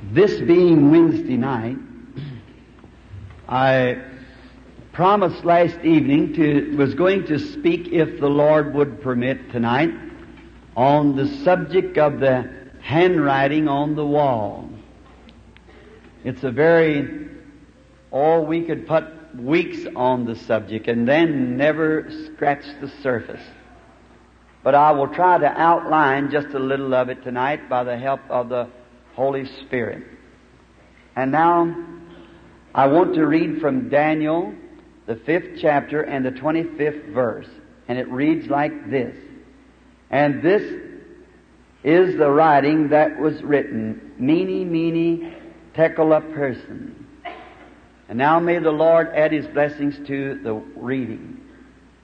This being Wednesday night, I promised last evening to, was going to speak, if the Lord would permit tonight, on the subject of the handwriting on the wall. It's a very, oh, we could put weeks on the subject and then never scratch the surface. But I will try to outline just a little of it tonight by the help of the Holy Spirit. And now, I want to read from Daniel, the fifth chapter and the 25th verse. And it reads like this. And this is the writing that was written, Mene, Mene, Tekel Upharsin. And now may the Lord add His blessings to the reading.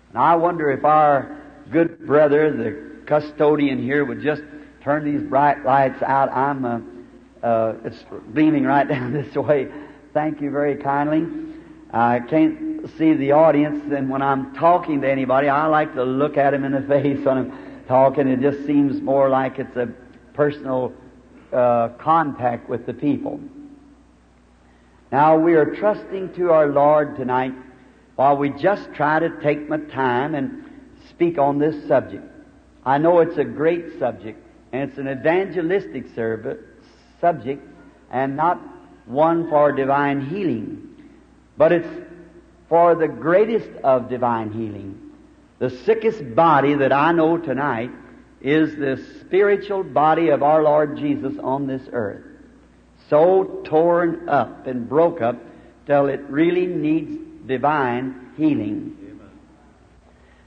And I wonder if our good brother, the custodian here, would just turn these bright lights out. I'm, uh, uh, it's beaming right down this way. Thank you very kindly. I can't see the audience, and when I'm talking to anybody, I like to look at them in the face when I'm talking. It just seems more like it's a personal uh, contact with the people. Now, we are trusting to our Lord tonight while we just try to take my time and speak on this subject. I know it's a great subject, and it's an evangelistic service, subject, and not one for divine healing, but it's for the greatest of divine healing. The sickest body that I know tonight is the spiritual body of our Lord Jesus on this earth so torn up and broke up till it really needs divine healing. Amen.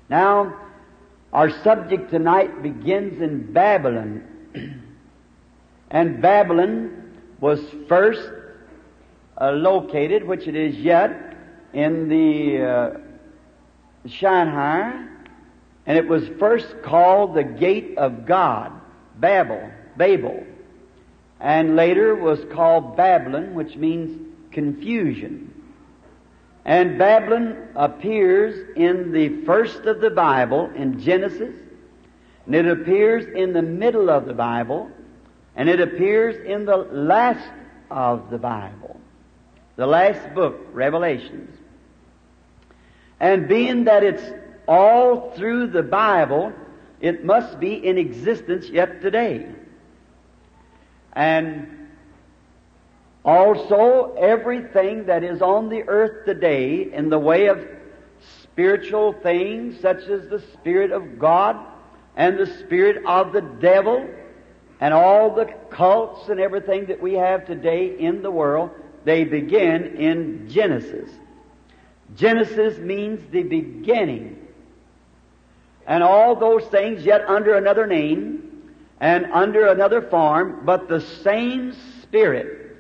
Now, our subject tonight begins in Babylon. and Babylon was first uh, located, which it is yet, in the uh, Shinar, and it was first called the Gate of God, Babel, Babel. And later was called Babylon, which means confusion. And Babylon appears in the first of the Bible in Genesis, and it appears in the middle of the Bible, and it appears in the last of the Bible, the last book, Revelations. And being that it's all through the Bible, it must be in existence yet today. And also everything that is on the earth today in the way of spiritual things such as the Spirit of God and the Spirit of the devil and all the cults and everything that we have today in the world, they begin in Genesis. Genesis means the beginning. And all those things yet under another name and under another form, but the same Spirit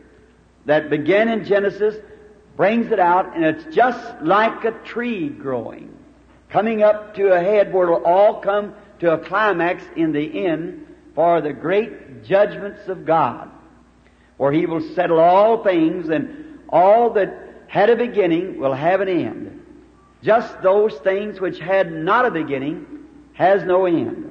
that began in Genesis brings it out, and it's just like a tree growing, coming up to a head where it'll all come to a climax in the end for the great judgments of God, where He will settle all things, and all that had a beginning will have an end. Just those things which had not a beginning has no end.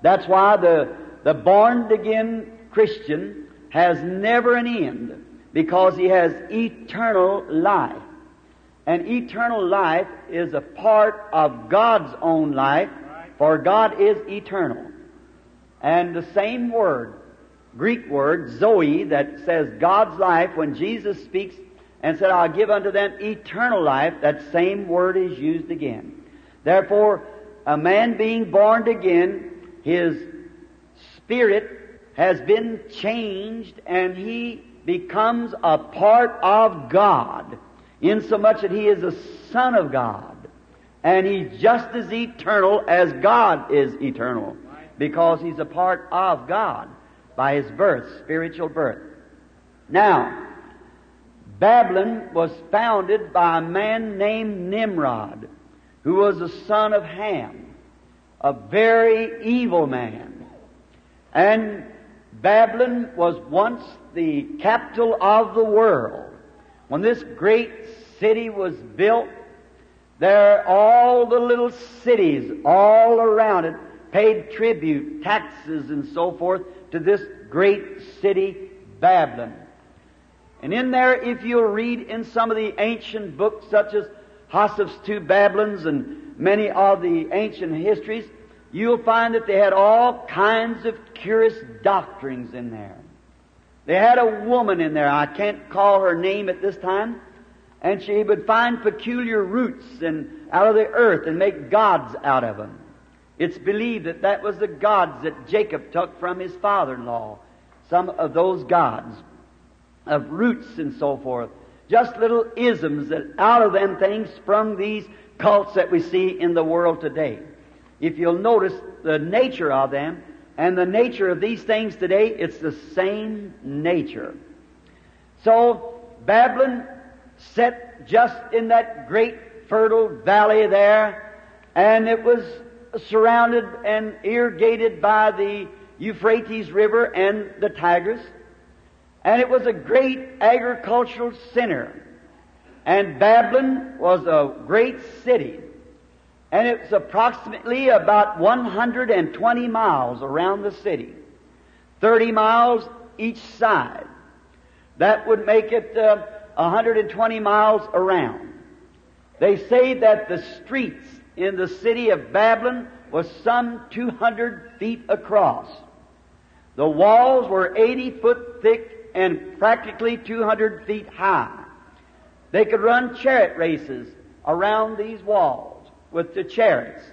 That's why the, the born again Christian has never an end because he has eternal life. And eternal life is a part of God's own life, for God is eternal. And the same word, Greek word, Zoe, that says God's life, when Jesus speaks and said, I'll give unto them eternal life, that same word is used again. Therefore, a man being born again his spirit has been changed and he becomes a part of God, insomuch that he is a son of God. And he's just as eternal as God is eternal, because he's a part of God by his birth, spiritual birth. Now, Babylon was founded by a man named Nimrod, who was a son of Ham a very evil man. And Babylon was once the capital of the world. When this great city was built, there all the little cities all around it paid tribute, taxes, and so forth to this great city, Babylon. And in there, if you'll read in some of the ancient books, such as Joseph's Two Babylons and many of the ancient histories, you'll find that they had all kinds of curious doctrines in there. They had a woman in there, I can't call her name at this time, and she would find peculiar roots and out of the earth and make gods out of them. It's believed that that was the gods that Jacob took from his father-in-law. Some of those gods of roots and so forth. Just little isms that out of them things sprung these cults that we see in the world today. If you'll notice the nature of them and the nature of these things today, it's the same nature. So Babylon set just in that great fertile valley there, and it was surrounded and irrigated by the Euphrates River and the Tigris. And it was a great agricultural center. And Babylon was a great city. And it's approximately about 120 miles around the city. 30 miles each side. That would make it uh, 120 miles around. They say that the streets in the city of Babylon was some 200 feet across. The walls were 80 foot thick and practically 200 feet high. They could run chariot races around these walls with the chariots.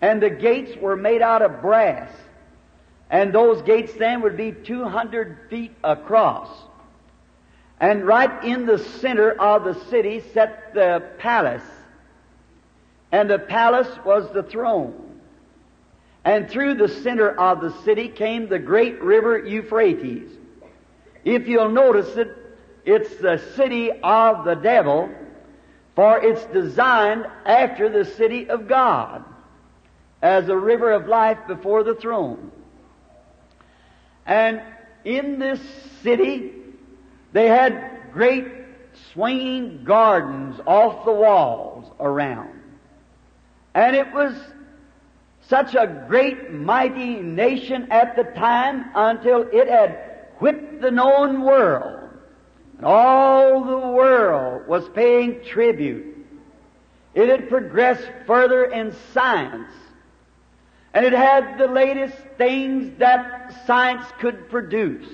And the gates were made out of brass. And those gates then would be 200 feet across. And right in the center of the city sat the palace and the palace was the throne. And through the center of the city came the great river Euphrates. If you'll notice it, it's the city of the devil, for it's designed after the city of God as a river of life before the throne. And in this city, they had great swinging gardens off the walls around. And it was such a great, mighty nation at the time until it had whipped the known world. And all the world was paying tribute. It had progressed further in science. And it had the latest things that science could produce.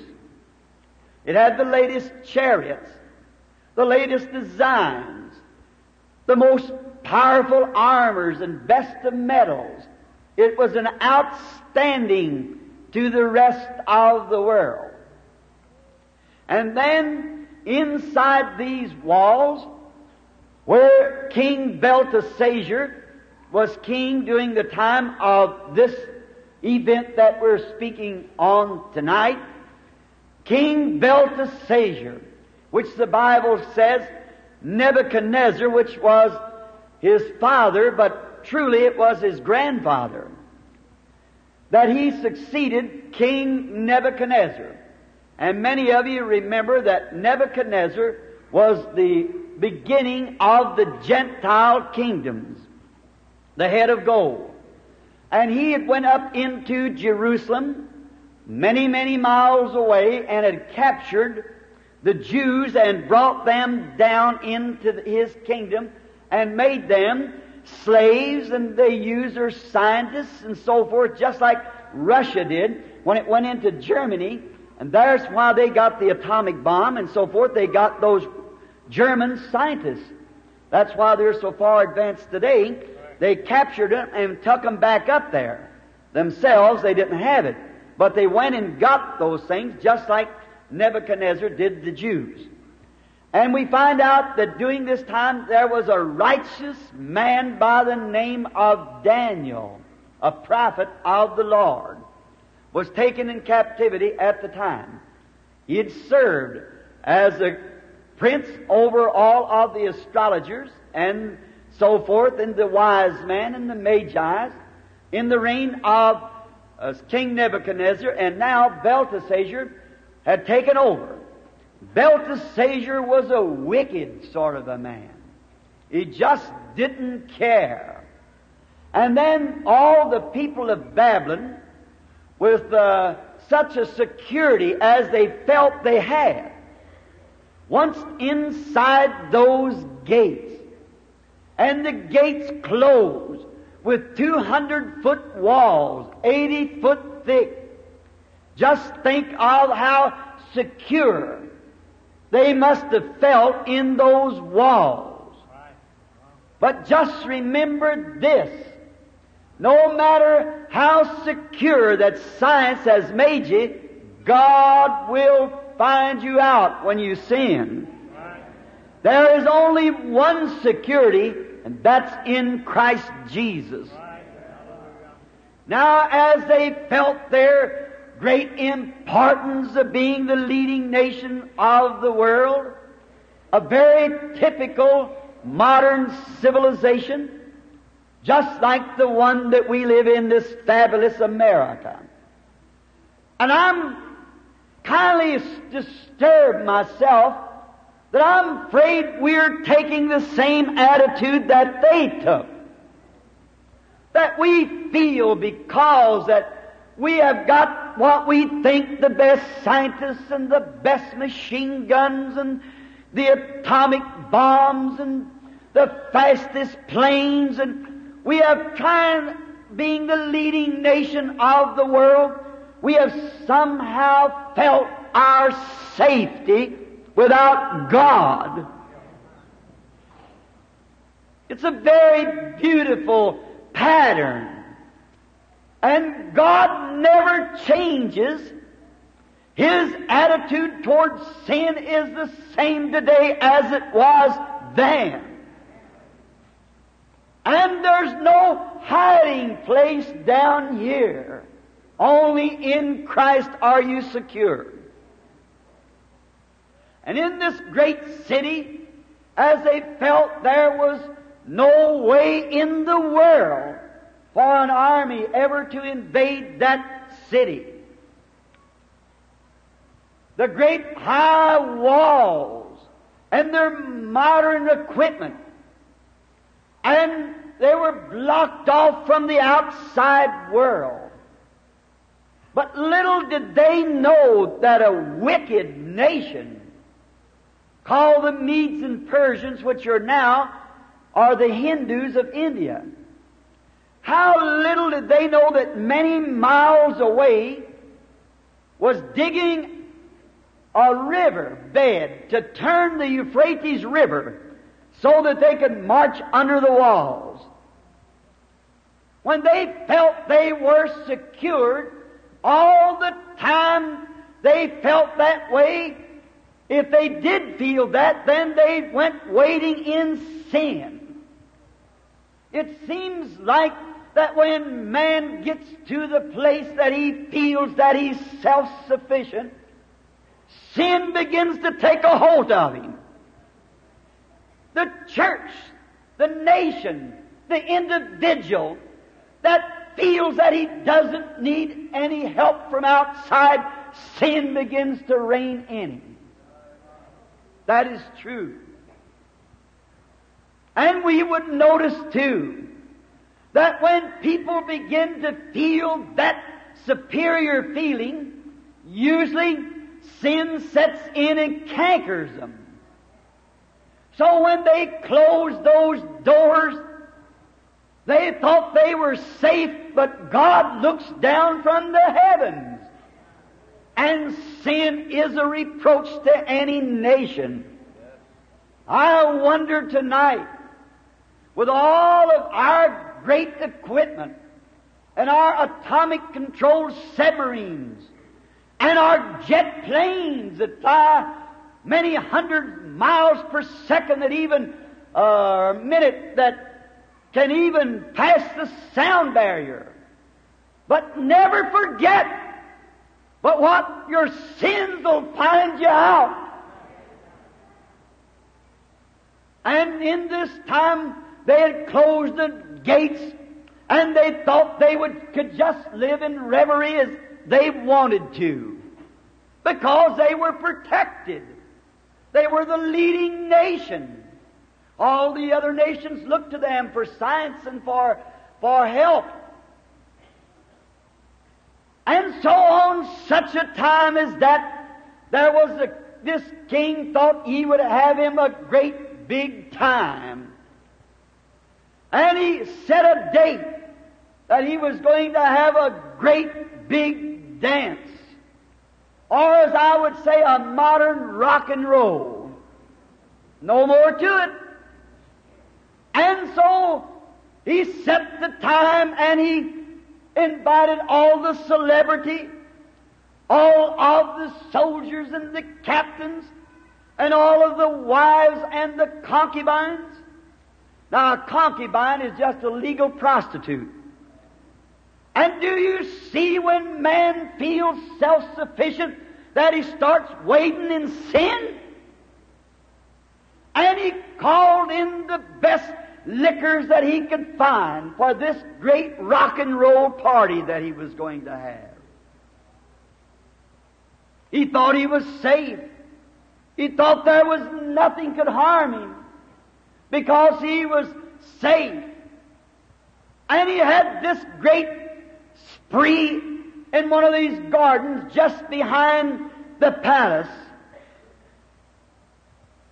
It had the latest chariots, the latest designs, the most powerful armors and best of metals. It was an outstanding to the rest of the world. And then inside these walls, where King Belteshazzar was king during the time of this event that we're speaking on tonight, King Belteshazzar, which the Bible says Nebuchadnezzar, which was his father, but truly it was his grandfather, that he succeeded King Nebuchadnezzar. And many of you remember that Nebuchadnezzar was the beginning of the Gentile kingdoms, the head of gold. And he had went up into Jerusalem, many, many miles away, and had captured the Jews and brought them down into his kingdom and made them slaves and they used their scientists and so forth just like Russia did when it went into Germany. And that's why they got the atomic bomb and so forth. They got those German scientists. That's why they're so far advanced today. They captured them and took them back up there. Themselves, they didn't have it. But they went and got those things just like Nebuchadnezzar did the Jews. And we find out that during this time there was a righteous man by the name of Daniel, a prophet of the Lord, was taken in captivity at the time. He had served as a prince over all of the astrologers and so forth, and the wise men and the magi's in the reign of uh, King Nebuchadnezzar, and now Belteshazzar had taken over. Belteshazzar was a wicked sort of a man. He just didn't care. And then all the people of Babylon, with uh, such a security as they felt they had. Once inside those gates, and the gates closed with 200 foot walls, 80 foot thick, just think of how secure they must have felt in those walls. But just remember this. No matter how secure that science has made you, God will find you out when you sin. There is only one security, and that's in Christ Jesus. Now, as they felt their great importance of being the leading nation of the world, a very typical modern civilization, just like the one that we live in, this fabulous America. And I'm kindly disturbed myself that I'm afraid we're taking the same attitude that they took. That we feel because that we have got what we think the best scientists and the best machine guns and the atomic bombs and the fastest planes and we have tried being the leading nation of the world. We have somehow felt our safety without God. It's a very beautiful pattern. And God never changes. His attitude towards sin is the same today as it was then. And there's no hiding place down here. Only in Christ are you secure. And in this great city, as they felt there was no way in the world for an army ever to invade that city. The great high walls and their modern equipment and they were blocked off from the outside world. But little did they know that a wicked nation called the Medes and Persians, which are now are the Hindus of India. How little did they know that many miles away was digging a river bed to turn the Euphrates River so that they could march under the walls. When they felt they were secured, all the time they felt that way, if they did feel that, then they went wading in sin. It seems like that when man gets to the place that he feels that he's self-sufficient, sin begins to take a hold of him the church, the nation, the individual that feels that he doesn't need any help from outside, sin begins to reign in him. That is true. And we would notice too that when people begin to feel that superior feeling, usually sin sets in and cankers them. So when they closed those doors, they thought they were safe, but God looks down from the heavens. And sin is a reproach to any nation. I wonder tonight, with all of our great equipment, and our atomic controlled submarines, and our jet planes that fly many hundred miles per second that even a minute that can even pass the sound barrier. But never forget, but what your sins will find you out. And in this time, they had closed the gates, and they thought they would could just live in reverie as they wanted to, because they were protected. They were the leading nation. All the other nations looked to them for science and for, for help. And so on such a time as that, there was a, this king thought he would have him a great big time. And he set a date that he was going to have a great big dance. Or as I would say, a modern rock and roll. No more to it. And so he set the time and he invited all the celebrity, all of the soldiers and the captains, and all of the wives and the concubines. Now, a concubine is just a legal prostitute. And do you see when man feels self-sufficient that he starts wading in sin? And he called in the best liquors that he could find for this great rock and roll party that he was going to have. He thought he was safe. He thought there was nothing could harm him because he was safe. And he had this great spree in one of these gardens just behind the palace.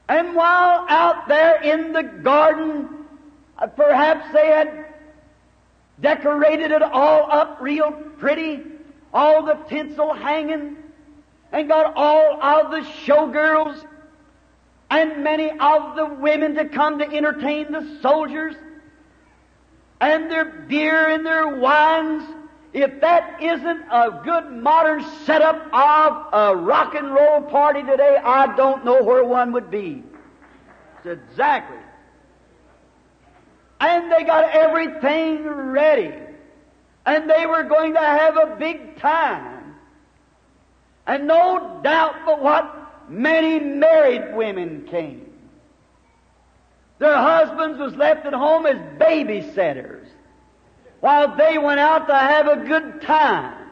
And while out there in the garden, uh, perhaps they had decorated it all up real pretty, all the tinsel hanging, and got all of the showgirls and many of the women to come to entertain the soldiers, and their beer and their wines. If that isn't a good modern setup of a rock and roll party today, I don't know where one would be. It's exactly and they got everything ready. And they were going to have a big time. And no doubt but what many married women came. Their husbands was left at home as babysitters while they went out to have a good time.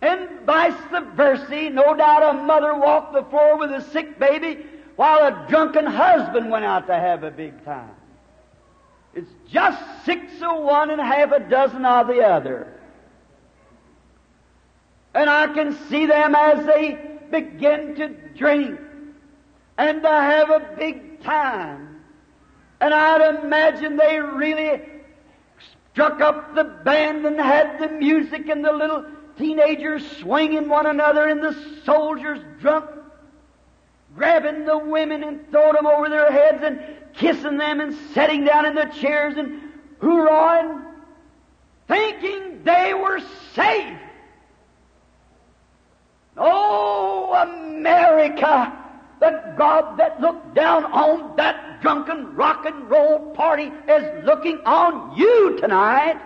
And vice versa, no doubt a mother walked the floor with a sick baby while a drunken husband went out to have a big time. It's just six of one and half a dozen of the other. And I can see them as they begin to drink and to have a big time. And I'd imagine they really struck up the band and had the music and the little teenagers swinging one another and the soldiers drunk, grabbing the women and throwing them over their heads and kissing them and sitting down in the chairs and hoorahing, thinking they were safe. Oh, America, the God that looked down on that drunken rock and roll party is looking on you tonight.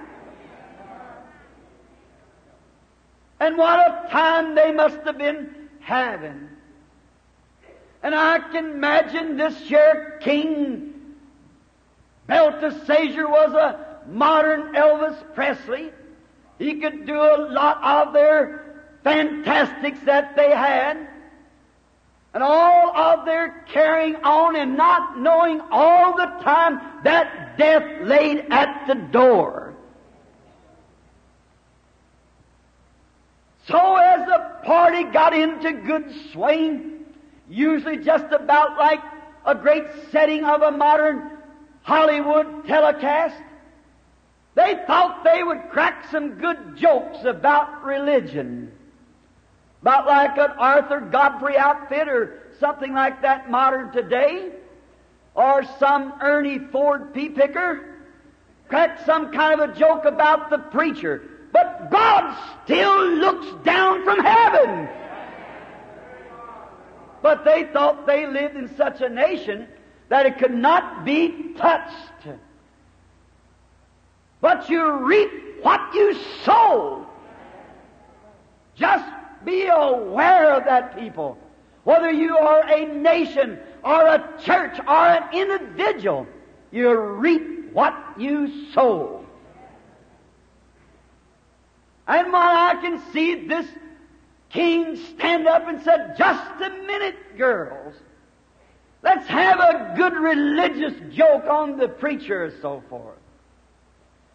And what a time they must have been having. And I can imagine this here King Belteshazzar was a modern Elvis Presley. He could do a lot of their fantastics that they had. And all of their carrying on and not knowing all the time that death laid at the door. So as the party got into good swing, usually just about like a great setting of a modern Hollywood telecast. They thought they would crack some good jokes about religion. About like an Arthur Godfrey outfit or something like that modern today. Or some Ernie Ford pea picker. Crack some kind of a joke about the preacher. But God still looks down from heaven. But they thought they lived in such a nation that it could not be touched. But you reap what you sow. Just be aware of that, people. Whether you are a nation or a church or an individual, you reap what you sow. And while I can see this king stand up and said, just a minute, girls. Let's have a good religious joke on the preacher and so forth.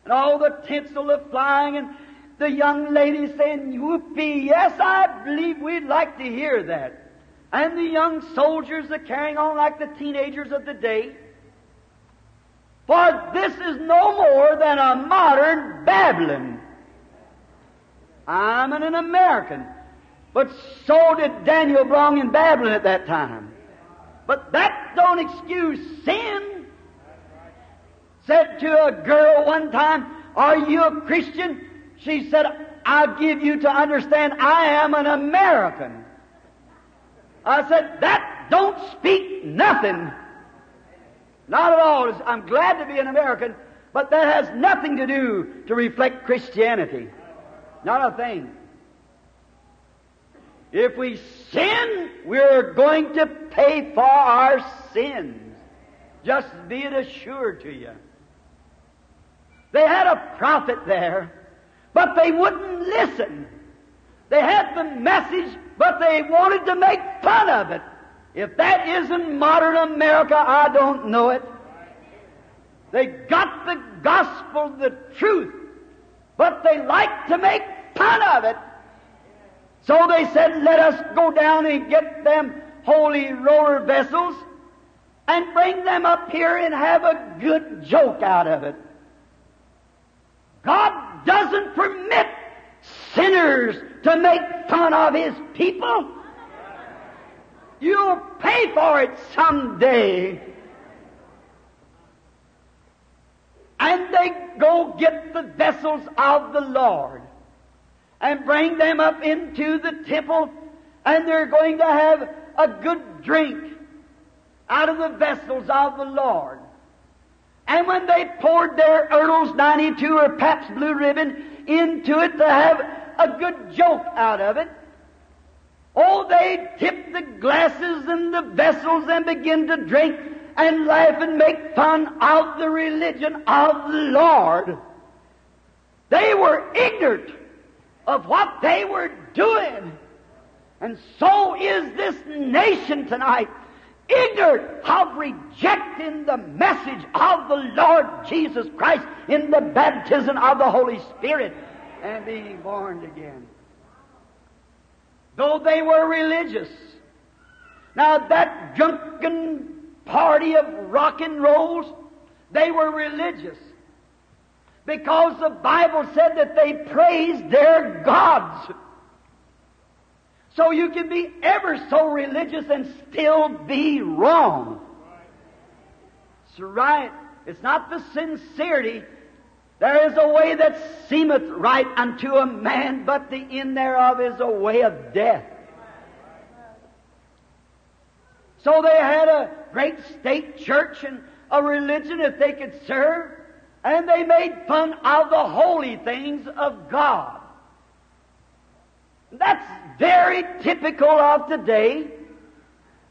And all the tinsel of flying and the young lady saying, Whoopee, yes, I believe we'd like to hear that. And the young soldiers are carrying on like the teenagers of the day. For this is no more than a modern Babylon. I'm an American. But so did Daniel belong in Babylon at that time. But that don't excuse sin. Said to a girl one time, Are you a Christian? She said, I'll give you to understand I am an American. I said, That don't speak nothing. Not at all. I'm glad to be an American, but that has nothing to do to reflect Christianity. Not a thing. If we sin, we're going to pay for our sins. Just be it assured to you. They had a prophet there, but they wouldn't listen. They had the message, but they wanted to make fun of it. If that isn't modern America, I don't know it. They got the gospel, the truth, but they like to make fun of it. So they said, let us go down and get them holy roller vessels and bring them up here and have a good joke out of it. God doesn't permit sinners to make fun of His people. You'll pay for it someday. And they go get the vessels of the Lord and bring them up into the temple, and they're going to have a good drink out of the vessels of the Lord. And when they poured their Earl's 92 or Pabst Blue Ribbon into it to have a good joke out of it, oh, they tip the glasses and the vessels and begin to drink and laugh and make fun of the religion of the Lord. They were ignorant of what they were doing. And so is this nation tonight, ignorant of rejecting the message of the Lord Jesus Christ in the baptism of the Holy Spirit and being born again. Though they were religious. Now that drunken party of rock and rolls, they were religious because the Bible said that they praised their gods. So you can be ever so religious and still be wrong. It's right. It's not the sincerity. There is a way that seemeth right unto a man, but the end thereof is a way of death. So they had a great state church and a religion that they could serve and they made fun of the holy things of God. That's very typical of today,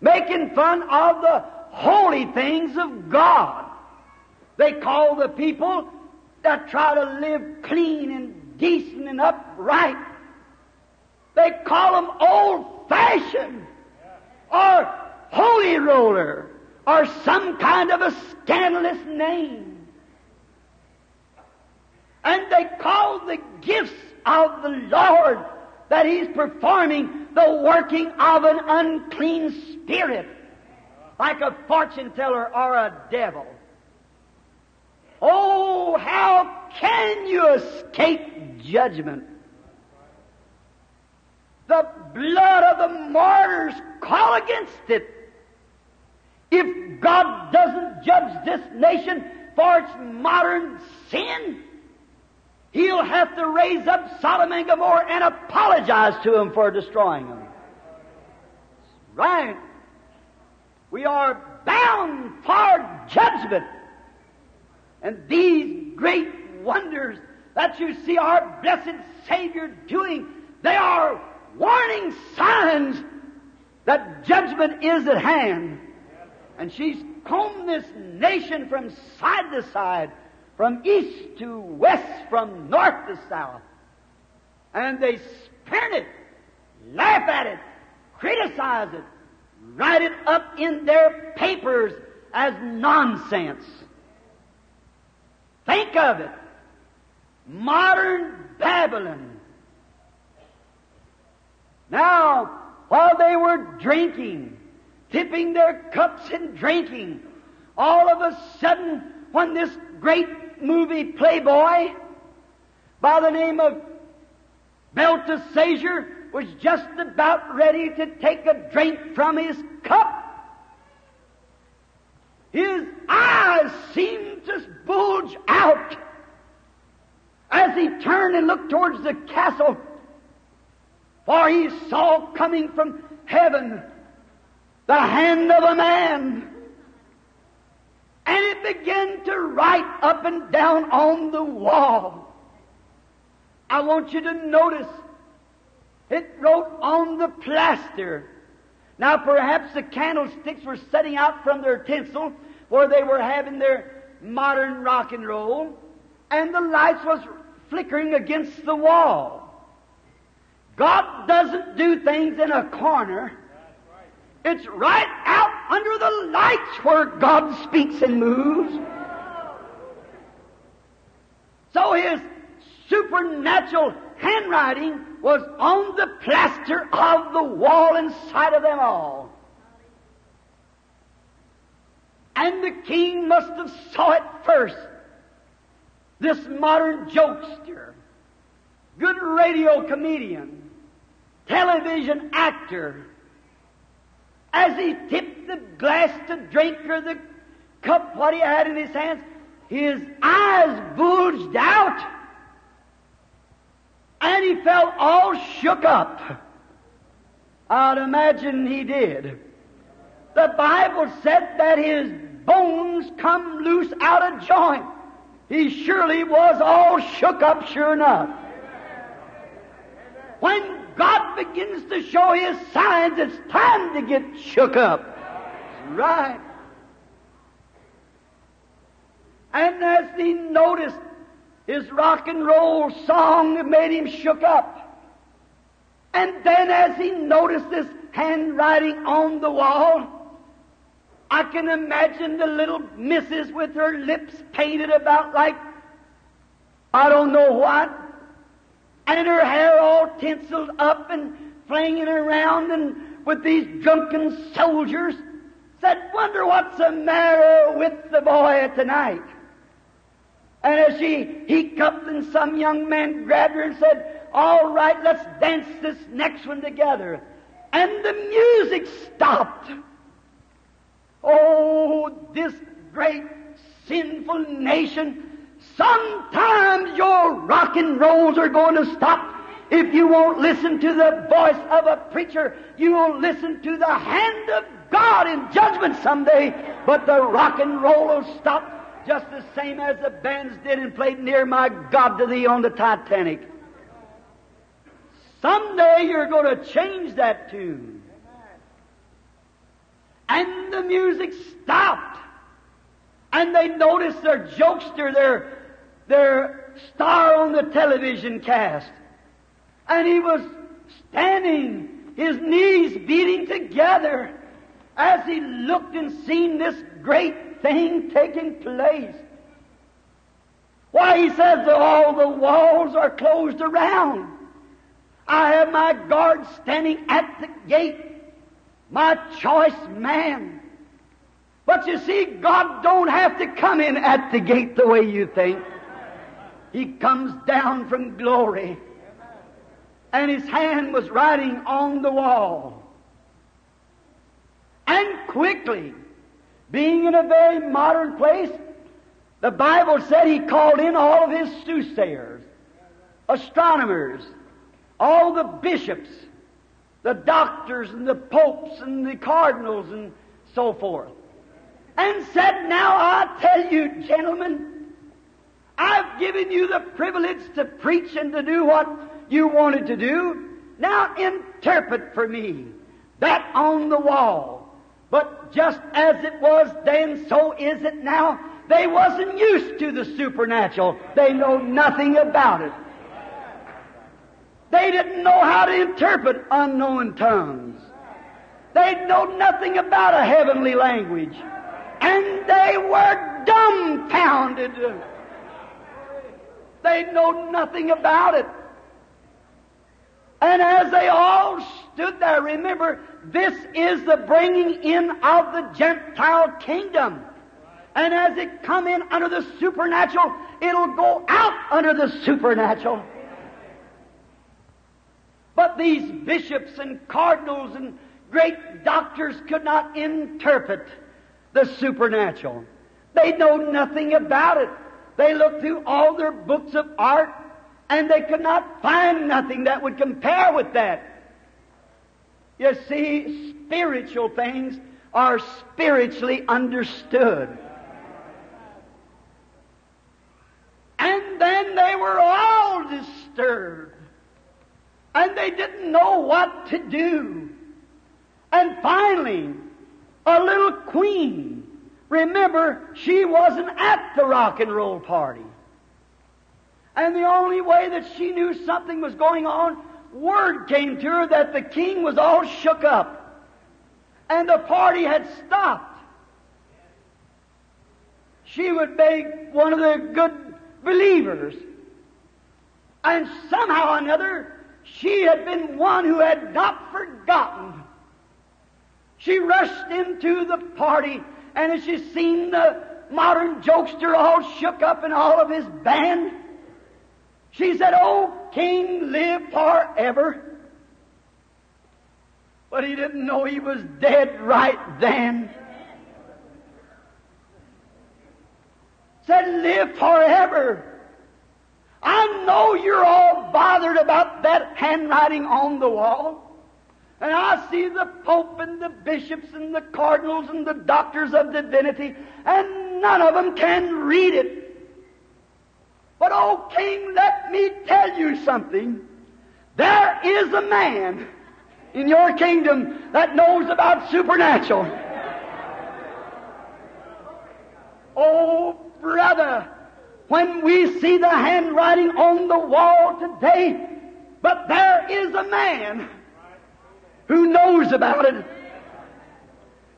making fun of the holy things of God. They call the people that try to live clean and decent and upright, they call them old fashioned or holy roller or some kind of a scandalous name and they call the gifts of the Lord that He's performing the working of an unclean spirit, like a fortune teller or a devil. Oh, how can you escape judgment? The blood of the martyrs call against it. If God doesn't judge this nation for its modern sin, He'll have to raise up Sodom and Gomorrah and apologize to them for destroying them. Right. We are bound for judgment. And these great wonders that you see our blessed Savior doing, they are warning signs that judgment is at hand. And she's combed this nation from side to side from east to west, from north to south. And they spurn it, laugh at it, criticize it, write it up in their papers as nonsense. Think of it. modern Babylon. Now, while they were drinking, tipping their cups and drinking, all of a sudden, when this great movie playboy by the name of Belteshazzar was just about ready to take a drink from his cup, his eyes seemed to bulge out as he turned and looked towards the castle, for he saw coming from heaven the hand of a man. And it began to write up and down on the wall. I want you to notice it wrote on the plaster. Now perhaps the candlesticks were setting out from their tinsel where they were having their modern rock and roll, and the lights was flickering against the wall. God doesn't do things in a corner. It's right under the lights where God speaks and moves. So his supernatural handwriting was on the plaster of the wall inside of them all. And the king must have saw it first. This modern jokester, good radio comedian, television actor, as he tipped the glass to drink or the cup what he had in his hands, his eyes bulged out and he felt all shook up. I'd imagine he did. The Bible said that his bones come loose out of joint. He surely was all shook up, sure enough. When God begins to show His signs, it's time to get shook up. Right. And as he noticed his rock and roll song made him shook up. And then as he noticed this handwriting on the wall, I can imagine the little missus with her lips painted about like I don't know what, and her hair all tinseled up and flinging around and with these drunken soldiers, said, wonder what's the matter with the boy tonight. And as she hiccuped and some young man grabbed her and said, all right, let's dance this next one together. And the music stopped. Oh, this great sinful nation, sometimes your rock and rolls are going to stop. If you won't listen to the voice of a preacher, you will listen to the hand of God in judgment someday. But the rock and roll will stop just the same as the bands did and played Near My God to Thee on the Titanic. Someday you're going to change that tune. And the music stopped. And they noticed their jokester, their, their star on the television cast. And he was standing, his knees beating together as he looked and seen this great thing taking place. Why, he says that all the walls are closed around. I have my guard standing at the gate, my choice man. But you see, God don't have to come in at the gate the way you think. He comes down from glory. And his hand was writing on the wall. And quickly, being in a very modern place, the Bible said he called in all of his soothsayers, astronomers, all the bishops, the doctors and the popes and the cardinals and so forth, and said, Now I tell you, gentlemen, I've given you the privilege to preach and to do what you wanted to do. Now interpret for me that on the wall. But just as it was then, so is it now. They wasn't used to the supernatural. They know nothing about it. They didn't know how to interpret unknown tongues. They know nothing about a heavenly language. And they were dumbfounded. They know nothing about it. And as they all stood there, remember, this is the bringing in of the Gentile kingdom. And as it come in under the supernatural, it'll go out under the supernatural. But these bishops and cardinals and great doctors could not interpret the supernatural. They know nothing about it. They looked through all their books of art and they could not find nothing that would compare with that. You see, spiritual things are spiritually understood. And then they were all disturbed. And they didn't know what to do. And finally, a little queen, remember, she wasn't at the rock and roll party. And the only way that she knew something was going on, word came to her that the king was all shook up. And the party had stopped. She would make one of the good believers. And somehow or another, she had been one who had not forgotten. She rushed into the party, and as she seen the modern jokester all shook up and all of his band, she said, Oh, King, live forever. But he didn't know he was dead right then. Said, Live forever. I know you're all bothered about that handwriting on the wall. And I see the Pope and the bishops and the cardinals and the doctors of divinity, and none of them can read it. But, oh, King, let me tell you something. There is a man in your kingdom that knows about supernatural. Oh, brother, when we see the handwriting on the wall today, but there is a man who knows about it.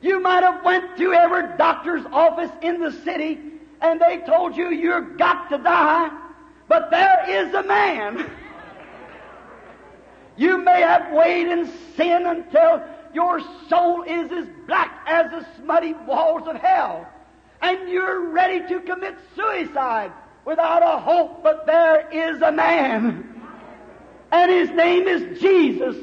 You might have went to every doctor's office in the city and they told you you've got to die, but there is a man. You may have weighed in sin until your soul is as black as the smutty walls of hell, and you're ready to commit suicide without a hope, but there is a man, and his name is Jesus.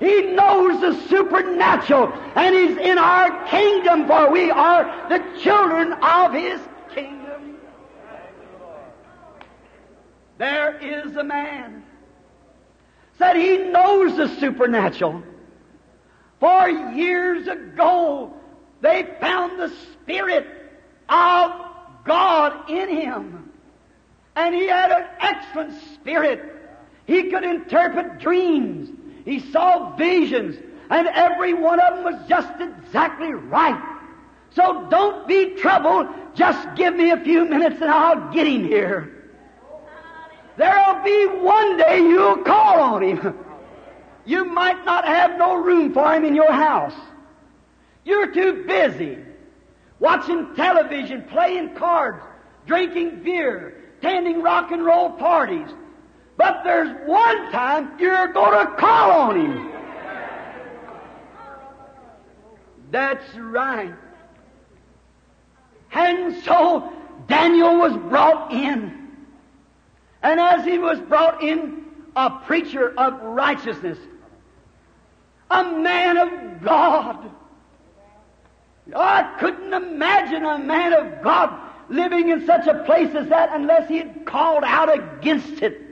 He knows the supernatural, and He's in our kingdom, for we are the children of His kingdom. There is a man said he knows the supernatural. For years ago, they found the Spirit of God in him. And he had an excellent spirit. He could interpret dreams. He saw visions, and every one of them was just exactly right. So don't be troubled. Just give me a few minutes and I'll get him here. There'll be one day you'll call on him. You might not have no room for him in your house. You're too busy watching television, playing cards, drinking beer, attending rock and roll parties, but there's one time you're going to call on Him. That's right. And so Daniel was brought in. And as he was brought in, a preacher of righteousness, a man of God. I couldn't imagine a man of God living in such a place as that unless he had called out against it.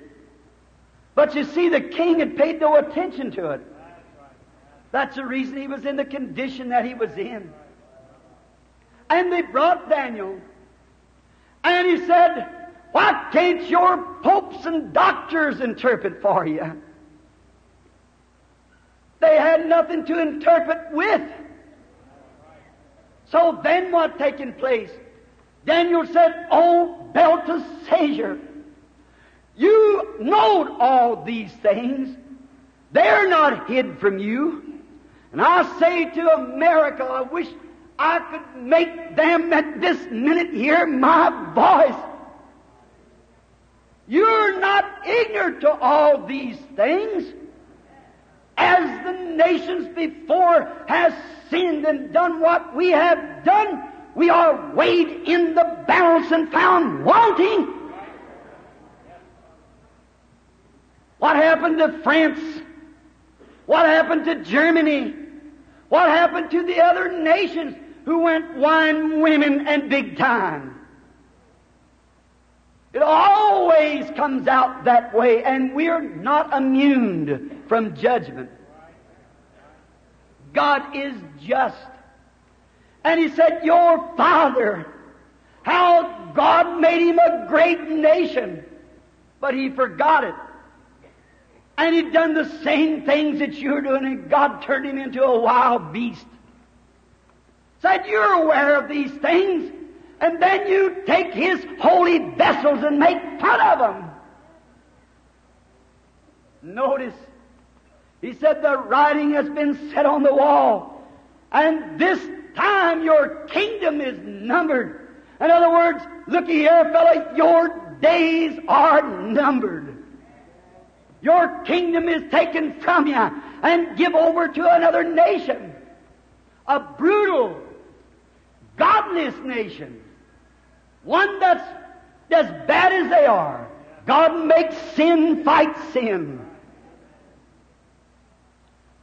But you see, the king had paid no attention to it. That's the reason he was in the condition that he was in. And they brought Daniel. And he said, Why can't your popes and doctors interpret for you? They had nothing to interpret with. So then what taking place? Daniel said, Oh, Belteshazzar, you know all these things. They're not hid from you. And I say to America, I wish I could make them at this minute hear my voice. You're not ignorant to all these things. As the nations before has sinned and done what we have done, we are weighed in the balance and found wanting. What happened to France? What happened to Germany? What happened to the other nations who went wine, women, and big time? It always comes out that way, and we're not immune from judgment. God is just. And he said, Your father, how God made him a great nation, but he forgot it. And he'd done the same things that you're doing, and God turned him into a wild beast. Said, You're aware of these things, and then you take his holy vessels and make fun of them. Notice, he said, The writing has been set on the wall, and this time your kingdom is numbered. In other words, looky here, fellow, your days are numbered. Your kingdom is taken from you and give over to another nation. A brutal, godless nation. One that's as bad as they are. God makes sin fight sin.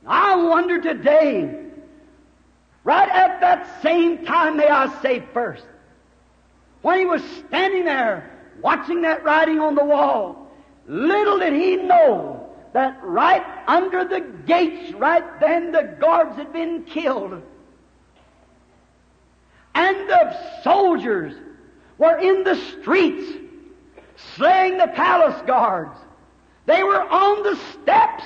I wonder today, right at that same time, may I say first, when he was standing there watching that writing on the wall, little did he know that right under the gates, right then, the guards had been killed. And the soldiers were in the streets slaying the palace guards. They were on the steps.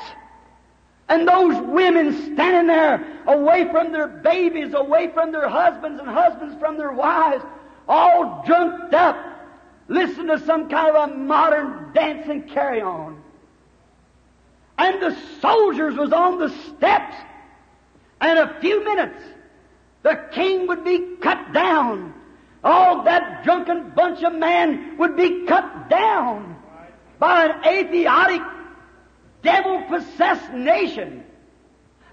And those women standing there away from their babies, away from their husbands, and husbands from their wives, all drunked up, listen to some kind of a modern dance and carry on. And the soldiers was on the steps, and a few minutes, the king would be cut down. All that drunken bunch of men would be cut down by an atheistic, devil-possessed nation.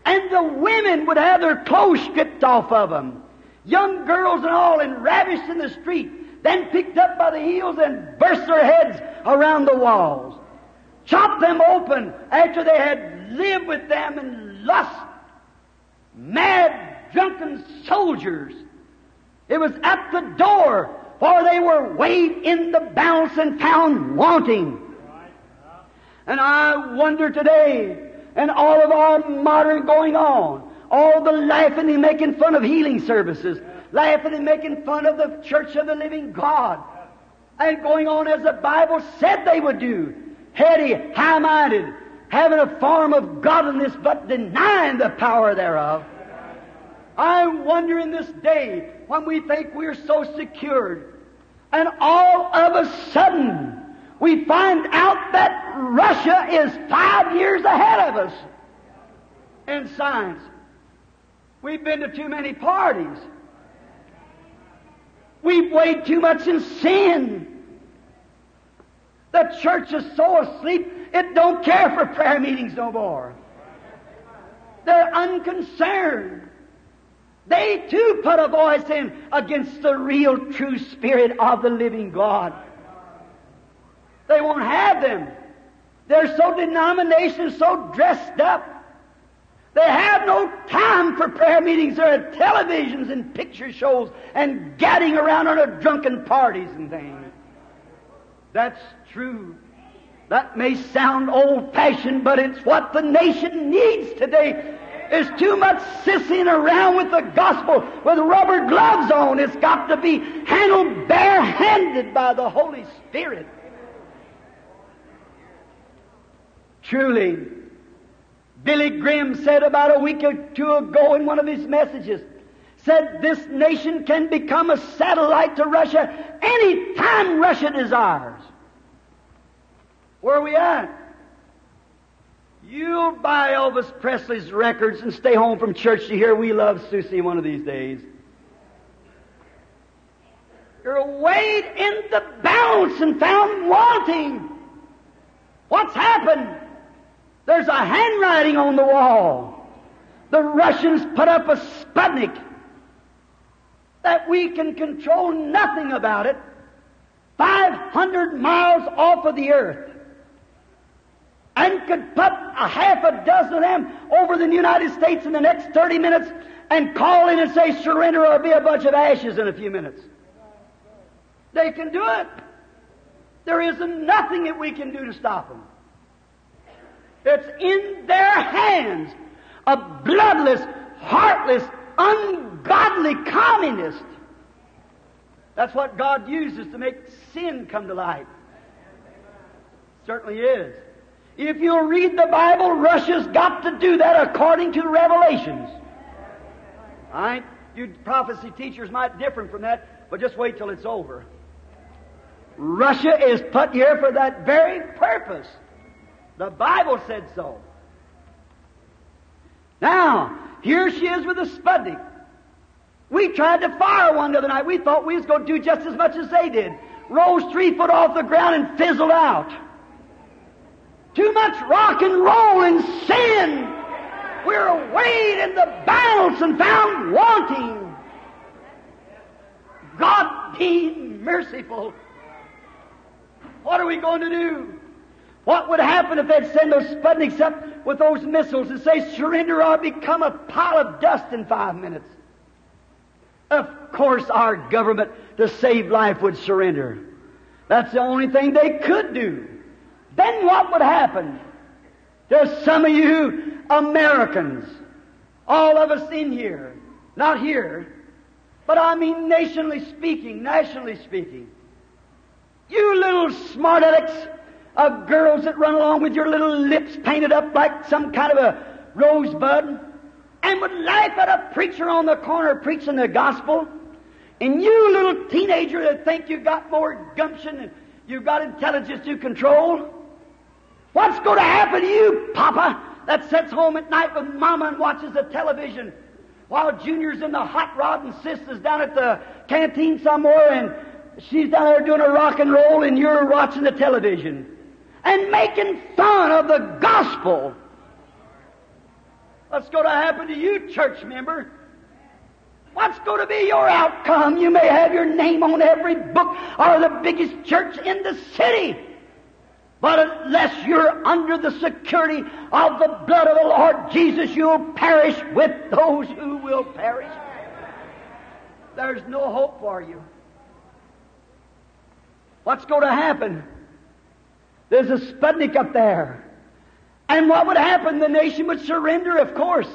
And the women would have their clothes stripped off of them. Young girls and all, and ravished in the street, then picked up by the heels and burst their heads around the walls. Chopped them open after they had lived with them in lust. Mad, drunken soldiers. It was at the door, for they were weighed in the balance and found wanting. And I wonder today, and all of our modern going on, all the laughing and making fun of healing services, laughing and making fun of the church of the living God, and going on as the Bible said they would do, heady, high-minded, having a form of godliness but denying the power thereof. I wonder in this day when we think we're so secured, and all of a sudden we find out that Russia is five years ahead of us in science. We've been to too many parties. We've weighed too much in sin. The church is so asleep, it don't care for prayer meetings no more. They're unconcerned. They too put a voice in against the real true spirit of the living God. They won't have them. They're so denominations, so dressed up. They have no time for prayer meetings. They're at televisions and picture shows and gadding around on a drunken parties and things. That's true. That may sound old fashioned, but it's what the nation needs today. There's too much sissing around with the gospel with rubber gloves on. It's got to be handled barehanded by the Holy Spirit. Truly, Billy Graham said about a week or two ago in one of his messages, said this nation can become a satellite to Russia any time Russia desires. Where are we at? You'll buy Elvis Presley's records and stay home from church to hear We Love Susie one of these days. You're weighed in the balance and found wanting. What's happened? There's a handwriting on the wall. The Russians put up a Sputnik that we can control nothing about it 500 miles off of the earth and could put a half a dozen of them over the United States in the next 30 minutes and call in and say surrender or be a bunch of ashes in a few minutes. They can do it. There isn't nothing that we can do to stop them. It's in their hands. A bloodless, heartless, ungodly communist. That's what God uses to make sin come to light. Certainly is. If you'll read the Bible, Russia's got to do that according to revelations. All right? You prophecy teachers might differ from that, but just wait till it's over. Russia is put here for that very purpose. The Bible said so. Now, here she is with a Sputnik. We tried to fire one the other night. We thought we was going to do just as much as they did. Rose three foot off the ground and fizzled out. Too much rock and roll and sin. We're weighed in the balance and found wanting. God be merciful. What are we going to do? What would happen if they'd send those Sputniks up with those missiles and say, surrender or become a pile of dust in five minutes? Of course, our government, to save life, would surrender. That's the only thing they could do. Then what would happen? There's some of you Americans, all of us in here, not here, but I mean nationally speaking, nationally speaking. You little smart alecks of girls that run along with your little lips painted up like some kind of a rosebud and would laugh at a preacher on the corner preaching the gospel. And you little teenager that think you've got more gumption and you've got intelligence to control. What's going to happen to you, Papa, that sits home at night with Mama and watches the television while Junior's in the hot rod and Sister's down at the canteen somewhere and she's down there doing a rock and roll and you're watching the television and making fun of the gospel. What's going to happen to you, church member? What's going to be your outcome? You may have your name on every book or the biggest church in the city. But unless you're under the security of the blood of the Lord Jesus, you'll perish with those who will perish. There's no hope for you. What's going to happen? There's a Sputnik up there. And what would happen? The nation would surrender, of course.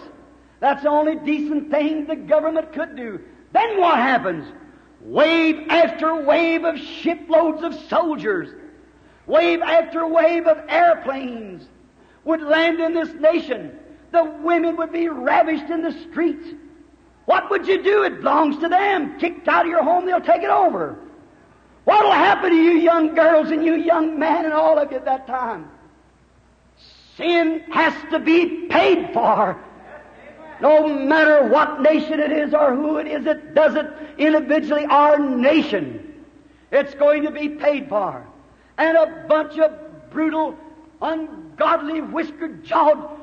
That's the only decent thing the government could do. Then what happens? Wave after wave of shiploads of soldiers, wave after wave of airplanes would land in this nation. The women would be ravished in the streets. What would you do? It belongs to them. Kicked out of your home, they'll take it over. What'll happen to you young girls and you young men and all of you at that time? Sin has to be paid for. No matter what nation it is or who it is that does it individually, our nation, it's going to be paid for. And a bunch of brutal, ungodly, whiskered jawed,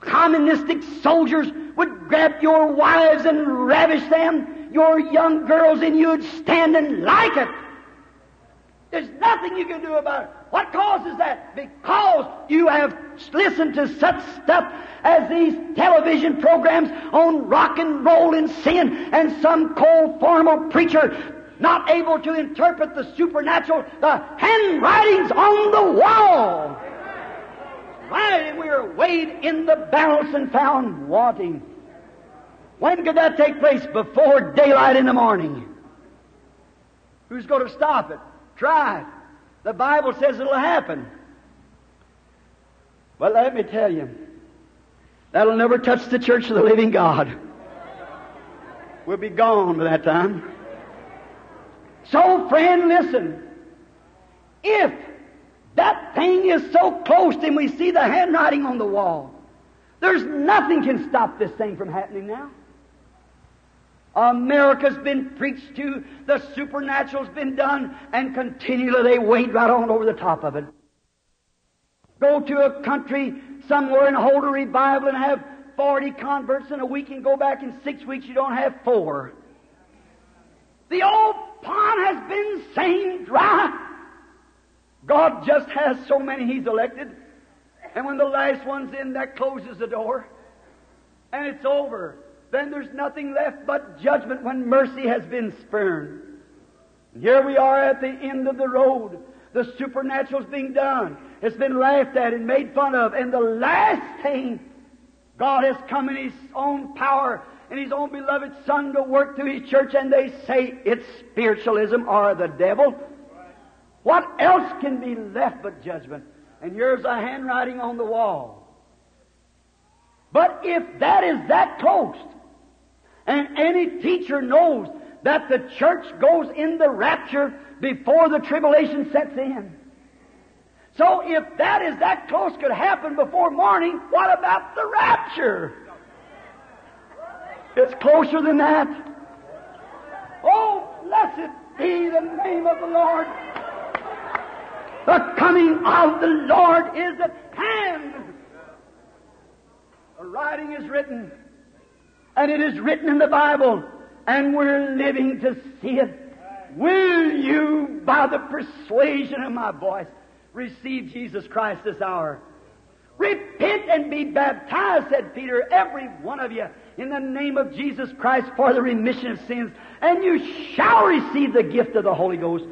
communistic soldiers would grab your wives and ravish them, your young girls, and you'd stand and like it. There's nothing you can do about it. What causes that? Because you have listened to such stuff as these television programs on rock and roll and sin, and some cold formal preacher not able to interpret the supernatural, the handwritings on the wall. Right, we are weighed in the balance and found wanting. When could that take place? Before daylight in the morning. Who's going to stop it? Try it. The Bible says it'll happen. But let me tell you, that'll never touch the church of the living God. We'll be gone by that time. So, friend, listen. If that thing is so close and we see the handwriting on the wall, there's nothing can stop this thing from happening now. America's been preached to, the supernatural's been done, and continually they wade right on over the top of it. Go to a country somewhere and hold a revival and have 40 converts in a week and go back in six weeks, you don't have four. The old pond has been saying dry. God just has so many He's elected. And when the last one's in, that closes the door. And it's over. Then there's nothing left but judgment when mercy has been spurned. Here we are at the end of the road. The supernatural's being done. It's been laughed at and made fun of. And the last thing, God has come in His own power and His own beloved Son to work through His church, and they say it's spiritualism or the devil. What else can be left but judgment? And here's a handwriting on the wall. But if that is that close, and any teacher knows that the church goes in the rapture before the tribulation sets in. So if that is that close could happen before morning, what about the rapture? It's closer than that. Oh, blessed be the name of the Lord. The coming of the Lord is at hand. The writing is written, and it is written in the Bible, and we're living to see it. Will you, by the persuasion of my voice, receive Jesus Christ this hour? Repent and be baptized, said Peter, every one of you, in the name of Jesus Christ for the remission of sins, and you shall receive the gift of the Holy Ghost.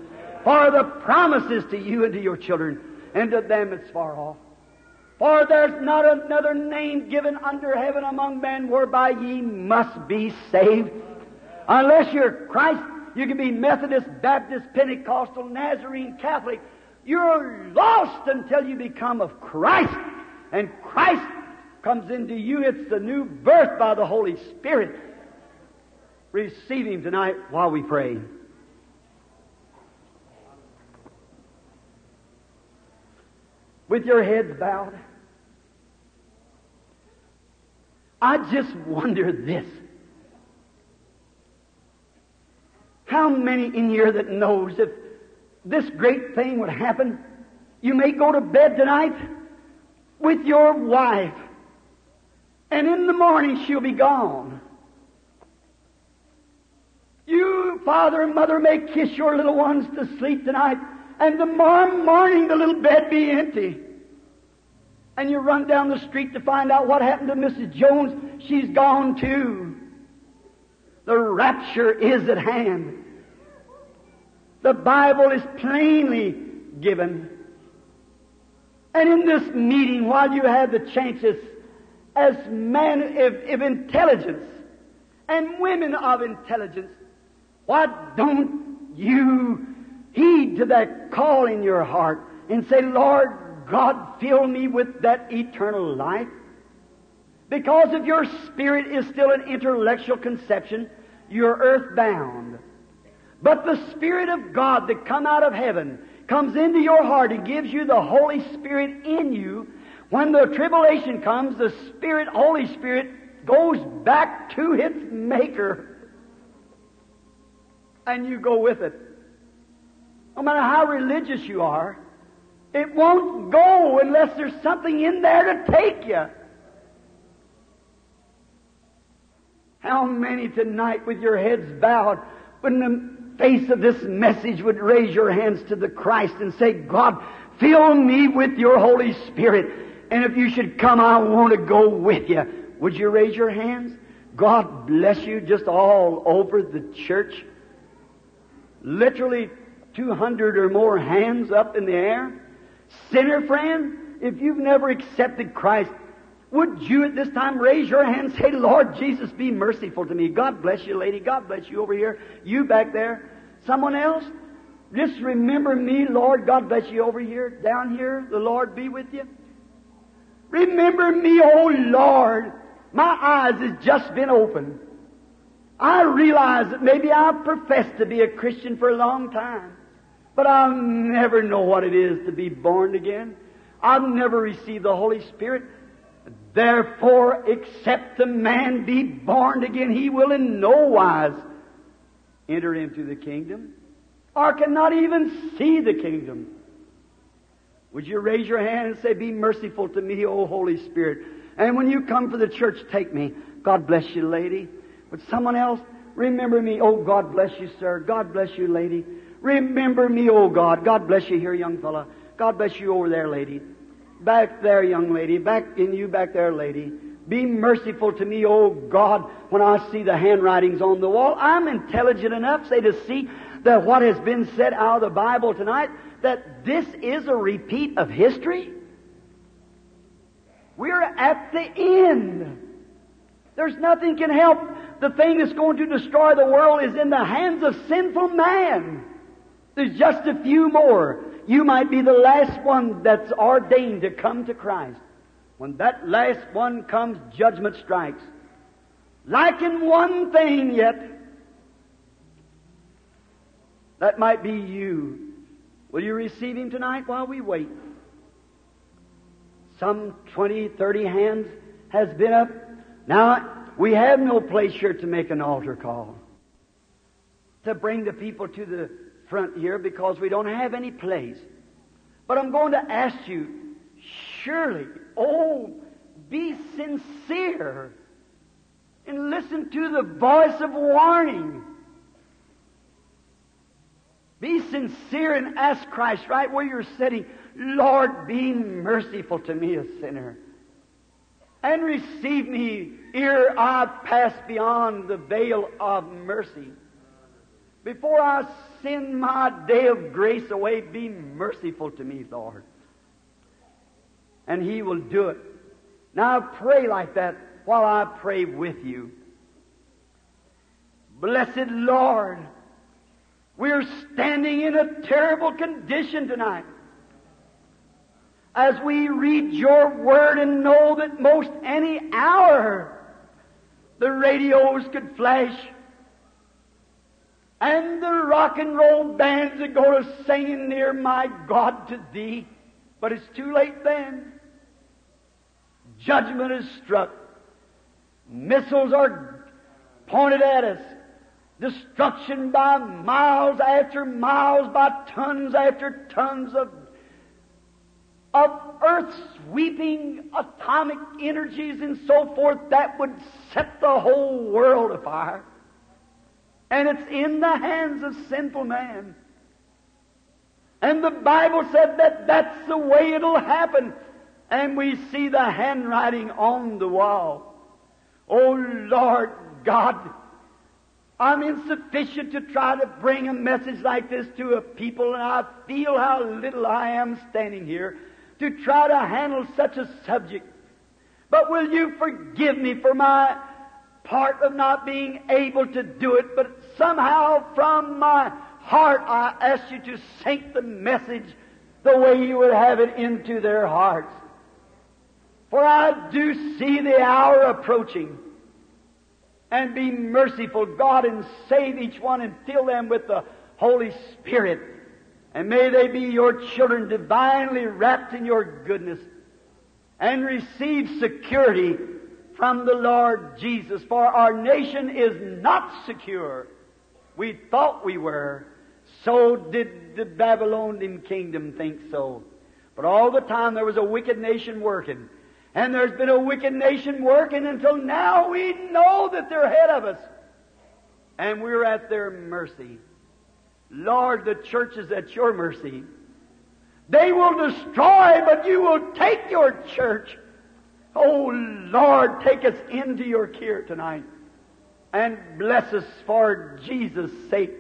For the promises to you and to your children, and to them that's far off. For there's not another name given under heaven among men whereby ye must be saved. Unless you're Christ, you can be Methodist, Baptist, Pentecostal, Nazarene, Catholic. You're lost until you become of Christ. And Christ comes into you. It's the new birth by the Holy Spirit. Receive Him tonight while we pray. with your heads bowed. I just wonder this. How many in here that knows if this great thing would happen, you may go to bed tonight with your wife, and in the morning she'll be gone. You, father and mother, may kiss your little ones to sleep tonight, and tomorrow morning the little bed be empty. And you run down the street to find out what happened to Mrs. Jones. She's gone too. The rapture is at hand. The Bible is plainly given. And in this meeting, while you have the chances as men of, of intelligence and women of intelligence, why don't you heed to that call in your heart and say, Lord God, fill me with that eternal life? Because if your spirit is still an intellectual conception, you're earthbound. But the Spirit of God that come out of heaven comes into your heart and gives you the Holy Spirit in you. When the tribulation comes, the Spirit, Holy Spirit, goes back to its Maker. And you go with it. No matter how religious you are, it won't go unless there's something in there to take you. How many tonight with your heads bowed, when the face of this message, would raise your hands to the Christ and say, God, fill me with your Holy Spirit. And if you should come, I want to go with you. Would you raise your hands? God bless you just all over the church. Literally 200 or more hands up in the air. Sinner friend, if you've never accepted Christ, would you at this time raise your hand and say, Lord Jesus, be merciful to me. God bless you, lady. God bless you over here. You back there. Someone else? Just remember me, Lord. God bless you over here. Down here. The Lord be with you. Remember me, oh Lord. My eyes has just been opened. I realize that maybe I've professed to be a Christian for a long time. But I'll never know what it is to be born again. I'll never receive the Holy Spirit. Therefore, except a man be born again, he will in no wise enter into the kingdom, or cannot even see the kingdom. Would you raise your hand and say, Be merciful to me, O Holy Spirit? And when you come for the church, take me. God bless you, lady. Would someone else remember me? Oh, God bless you, sir. God bless you, lady. Remember me, oh God. God bless you here, young fella. God bless you over there, lady. Back there, young lady. Back in you, back there, lady. Be merciful to me, oh God, when I see the handwritings on the wall. I'm intelligent enough, say, to see that what has been said out of the Bible tonight, that this is a repeat of history. We're at the end. There's nothing can help. The thing that's going to destroy the world is in the hands of sinful man. There's just a few more. You might be the last one that's ordained to come to Christ. When that last one comes, judgment strikes. Lacking one thing yet. That might be you. Will you receive Him tonight while we wait? Some 20, 30 hands has been up. Now, we have no place here to make an altar call. To bring the people to the front here because we don't have any place. But I'm going to ask you, surely, oh, be sincere and listen to the voice of warning. Be sincere and ask Christ right where you're sitting, Lord, be merciful to me, a sinner. And receive me ere I pass beyond the veil of mercy. Before I send my day of grace away, be merciful to me, Lord. And He will do it. Now pray like that while I pray with you. Blessed Lord, we're standing in a terrible condition tonight. As we read your word and know that most any hour the radios could flash and the rock and roll bands that go to singing near my God to thee. But it's too late then. Judgment is struck. Missiles are pointed at us. Destruction by miles after miles, by tons after tons of, of earth sweeping atomic energies and so forth that would set the whole world afire. And it's in the hands of sinful man. And the Bible said that that's the way it'll happen. And we see the handwriting on the wall. Oh Lord God, I'm insufficient to try to bring a message like this to a people, and I feel how little I am standing here to try to handle such a subject. But will you forgive me for my part of not being able to do it, but somehow from my heart I ask you to sink the message the way you would have it into their hearts. For I do see the hour approaching. And be merciful, God, and save each one and fill them with the Holy Spirit. And may they be your children divinely wrapped in your goodness and receive security from the Lord Jesus. For our nation is not secure. We thought we were. So did the Babylonian kingdom think so. But all the time there was a wicked nation working. And there's been a wicked nation working until now we know that they're ahead of us. And we're at their mercy. Lord, the church is at your mercy. They will destroy, but you will take your church. Oh Lord, take us into your care tonight and bless us for Jesus' sake.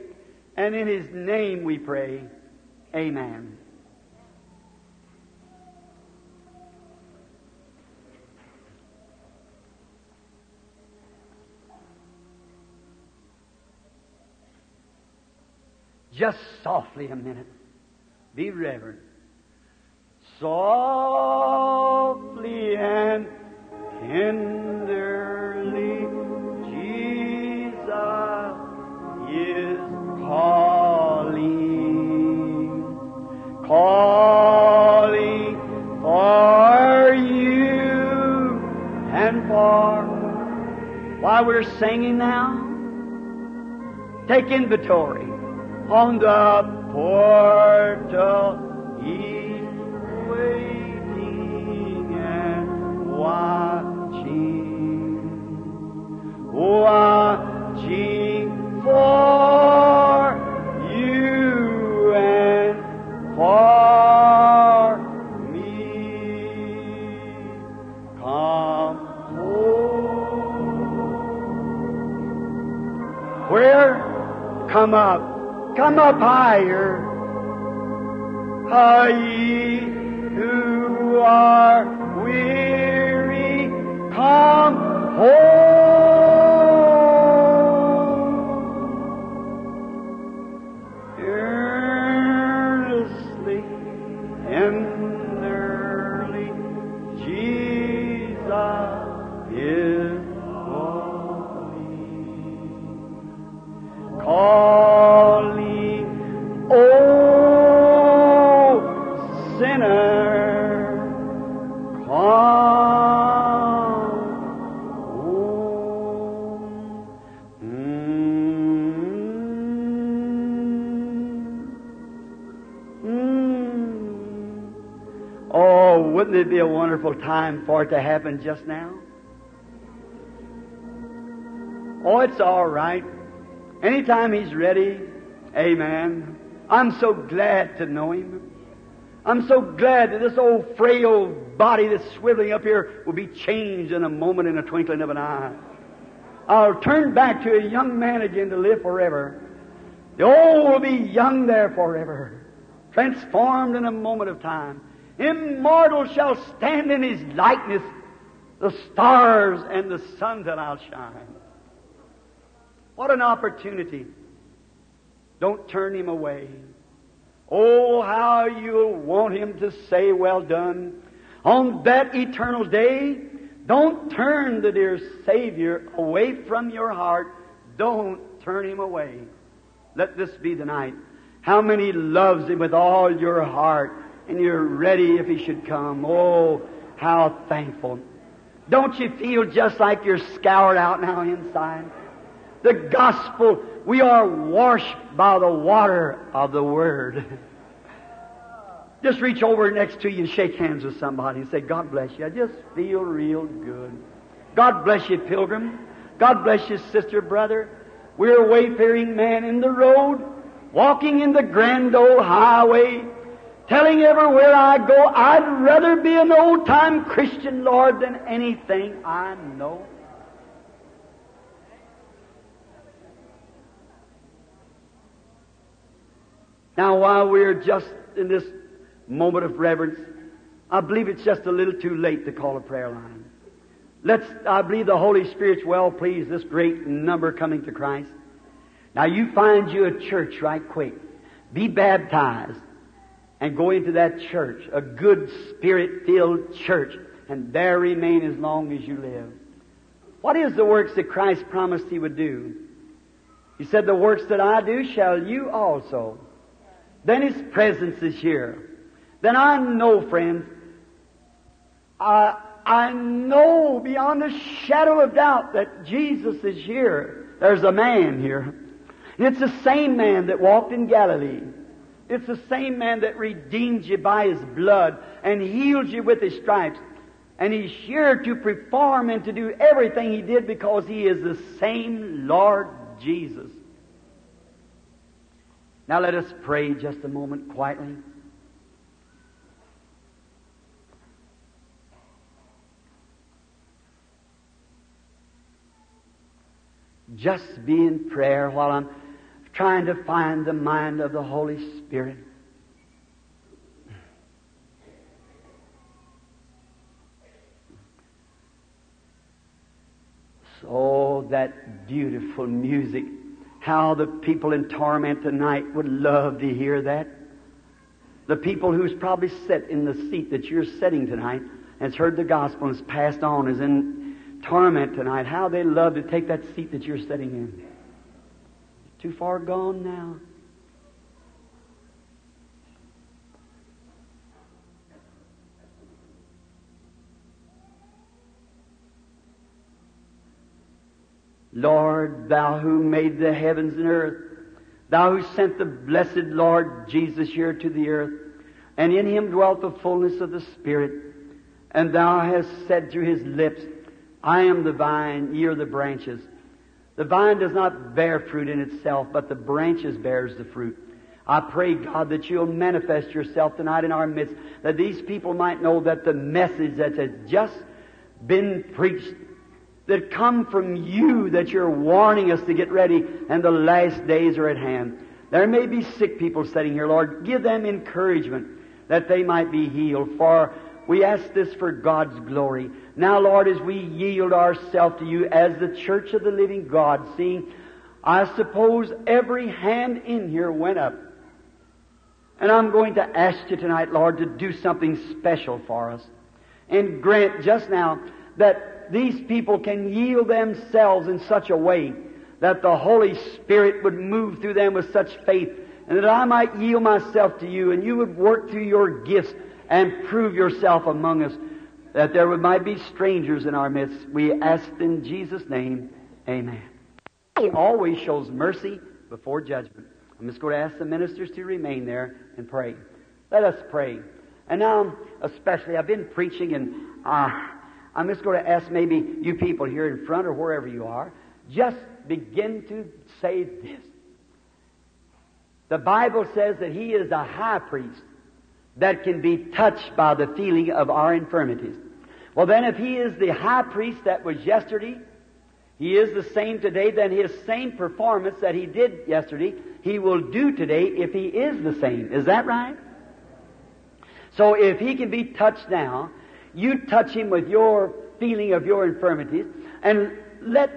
And in His name we pray. Amen. Just softly a minute. Be reverent. Softly and tenderly We're singing now, take inventory on the portal east. waiting and watching, watching for Come up. Come up higher. Are ye who are weary, come home. Oh, wouldn't it be a wonderful time for it to happen just now? Oh, it's all right. Anytime he's ready, amen. I'm so glad to know him. I'm so glad that this old frail body that's swiveling up here will be changed in a moment, in a twinkling of an eye. I'll turn back to a young man again to live forever. The old will be young there forever, transformed in a moment of time. Immortal shall stand in his likeness, the stars and the sun that I'll shine. What an opportunity. Don't turn him away. Oh, how you'll want him to say, Well done. On that eternal day, don't turn the dear Savior away from your heart. Don't turn him away. Let this be the night. How many loves him with all your heart and you're ready if he should come? Oh, how thankful. Don't you feel just like you're scoured out now inside? The gospel, we are washed by the water of the Word. Just reach over next to you and shake hands with somebody and say, God bless you. I just feel real good. God bless you, pilgrim. God bless you, sister, brother. We're a wayfaring man in the road, walking in the grand old highway, telling everywhere I go, I'd rather be an old time Christian, Lord, than anything I know. Now, while we're just in this moment of reverence, I believe it's just a little too late to call a prayer line. Let's, I believe the Holy Spirit's well pleased, this great number coming to Christ. Now you find you a church right quick. Be baptized and go into that church, a good spirit filled church, and there remain as long as you live. What is the works that Christ promised He would do? He said, The works that I do shall you also. Then His presence is here. Then I know, friends, I, I know beyond a shadow of doubt that Jesus is here. There's a man here. It's the same man that walked in Galilee. It's the same man that redeemed you by his blood and healed you with his stripes. And he's here to perform and to do everything he did because he is the same Lord Jesus. Now let us pray just a moment quietly. Just be in prayer while I'm trying to find the mind of the Holy Spirit. So that beautiful music. How the people in torment tonight would love to hear that. The people who's probably sit in the seat that you're sitting tonight and has heard the gospel and has passed on, is in torment tonight. How they love to take that seat that you're sitting in. Too far gone now. Lord, thou who made the heavens and earth, thou who sent the blessed Lord Jesus here to the earth, and in him dwelt the fullness of the Spirit. And thou hast said through his lips, I am the vine, ye are the branches. The vine does not bear fruit in itself, but the branches bears the fruit. I pray, God, that you'll manifest yourself tonight in our midst, that these people might know that the message that has just been preached, that come from you, that you're warning us to get ready, and the last days are at hand. There may be sick people sitting here, Lord. Give them encouragement that they might be healed. For we ask this for God's glory. Now, Lord, as we yield ourselves to you as the church of the living God, seeing, I suppose every hand in here went up. And I'm going to ask you tonight, Lord, to do something special for us. And grant just now that these people can yield themselves in such a way that the Holy Spirit would move through them with such faith and that I might yield myself to you and you would work through your gifts and prove yourself among us that there might be strangers in our midst. We ask in Jesus' name, amen. He always shows mercy before judgment. I'm just going to ask the ministers to remain there and pray. Let us pray. And now, especially, I've been preaching, and uh, I'm just going to ask maybe you people here in front or wherever you are, just begin to say this. The Bible says that He is a high priest that can be touched by the feeling of our infirmities. Well, then, if He is the high priest that was yesterday, He is the same today, then His same performance that He did yesterday, He will do today if He is the same. Is that right? So if He can be touched now, you touch Him with your feeling of your infirmities and let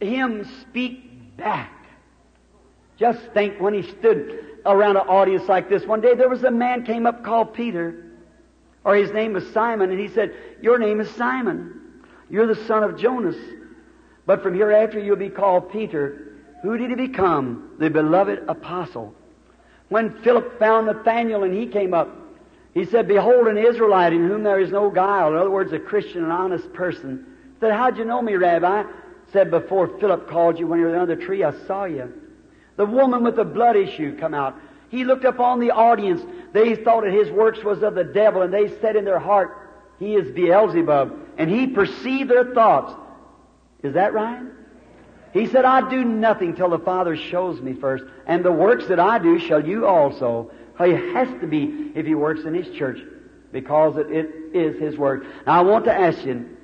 Him speak back. Just think when He stood around an audience like this one day, there was a man came up called Peter, or his name was Simon, and he said, Your name is Simon. You're the son of Jonas. But from hereafter you'll be called Peter. Who did he become? The beloved apostle. When Philip found Nathanael and he came up, he said, Behold an Israelite in whom there is no guile. In other words, a Christian, an honest person. He said, How'd you know me, Rabbi? Said, Before Philip called you when you were under the tree, I saw you. The woman with the blood issue come out. He looked upon the audience. They thought that his works was of the devil, and they said in their heart, He is Beelzebub. And he perceived their thoughts. Is that right? He said, I do nothing till the Father shows me first, and the works that I do shall you also. He has to be if he works in his church, because it, it is his word. Now I want to ask you,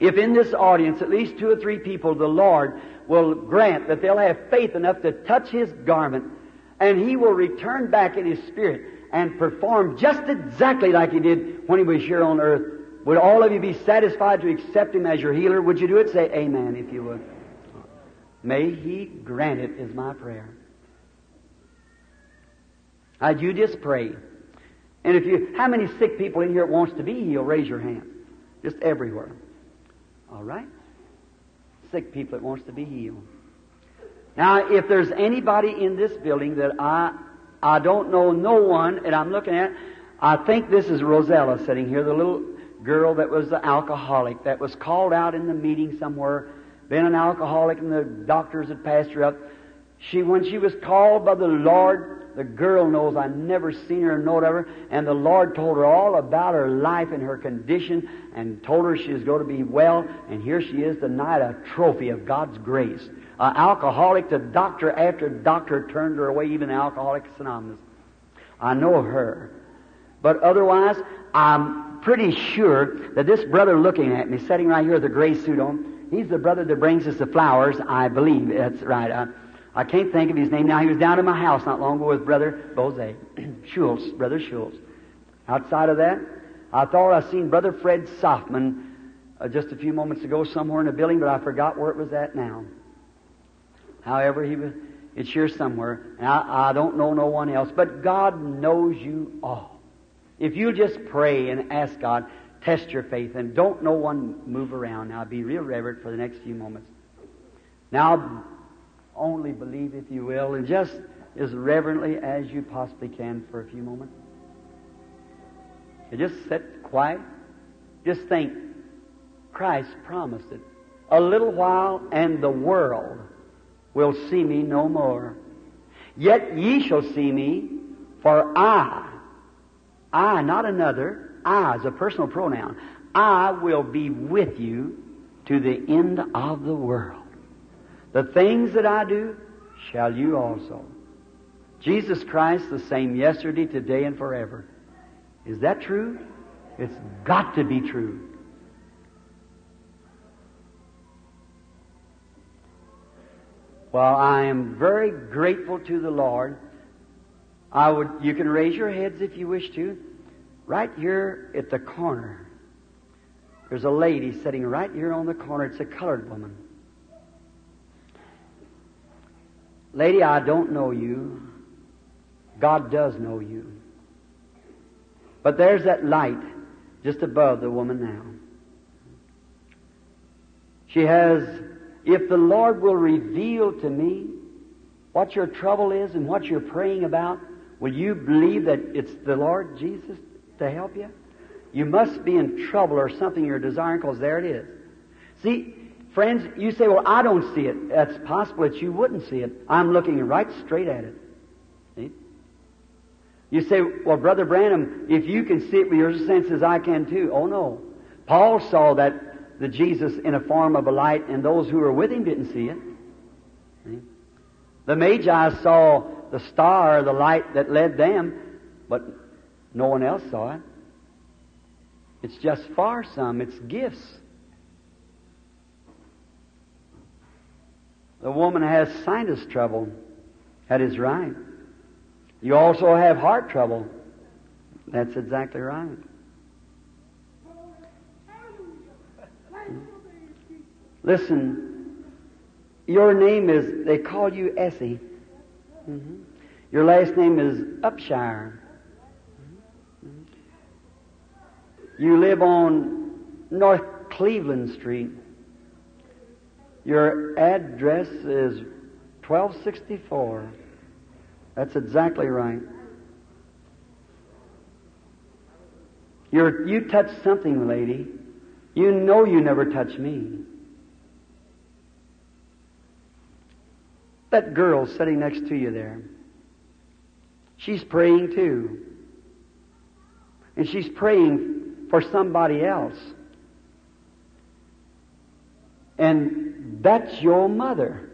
if in this audience at least two or three people the Lord will grant that they'll have faith enough to touch his garment, and he will return back in his spirit and perform just exactly like he did when he was here on earth. Would all of you be satisfied to accept him as your healer? Would you do it? Say amen if you would. May he grant it is my prayer. Now you just pray. And if you, how many sick people in here wants to be healed? Raise your hand. Just everywhere. All right? Sick people that wants to be healed. Now, if there's anybody in this building that I, I don't know no one, and I'm looking at, I think this is Rosella sitting here, the little girl that was the alcoholic that was called out in the meeting somewhere, been an alcoholic, and the doctors had passed her up. She, when she was called by the Lord, the girl knows I never seen her and knowed of her, and the Lord told her all about her life and her condition, and told her she was going to be well, and here she is tonight, a trophy of God's grace. An alcoholic, the doctor after doctor turned her away, even Alcoholics Anonymous. I know her. But otherwise, I'm pretty sure that this brother looking at me, sitting right here with a gray suit on, he's the brother that brings us the flowers, I believe. That's right. I, I can't think of his name now. He was down in my house not long ago with Brother Boze, Schultz, Brother Schultz. Outside of that, I thought I seen Brother Fred Sothmann uh, just a few moments ago somewhere in the building, but I forgot where it was at now. However, he was, it's here somewhere, and I, I don't know no one else, but God knows you all. If you just pray and ask God, test your faith, and don't no one move around. Now, be real reverent for the next few moments. Now, only believe, if you will, and just as reverently as you possibly can for a few moments. And just sit quiet. Just think, Christ promised it. A little while, and the world will see me no more. Yet ye shall see me, for I I, not another, I is a personal pronoun. I will be with you to the end of the world. The things that I do shall you also. Jesus Christ the same yesterday, today, and forever. Is that true? It's got to be true. Well, I am very grateful to the Lord. I would, you can raise your heads if you wish to. Right here at the corner, there's a lady sitting right here on the corner. It's a colored woman. Lady, I don't know you. God does know you. But there's that light just above the woman now. She has, if the Lord will reveal to me what your trouble is and what you're praying about, will you believe that it's the Lord Jesus to help you? You must be in trouble or something you're desiring because there it is. See, friends, you say, well, I don't see it. That's possible that you wouldn't see it. I'm looking right straight at it. See? You say, well, Brother Branham, if you can see it with your senses, I can too. Oh no. Paul saw that the Jesus in a form of a light and those who were with him didn't see it. See? The Magi saw the star, the light that led them, but no one else saw it. It's just far some. It's gifts. The woman has sinus trouble. That is right. You also have heart trouble. That's exactly right. Listen, your name is, they call you Essie. Mm-hmm. Your last name is Upshire. You live on North Cleveland Street. Your address is 1264. That's exactly right. You're, you touched something, lady. You know you never touched me. That girl sitting next to you there, she's praying too. And she's praying for somebody else. And that's your mother.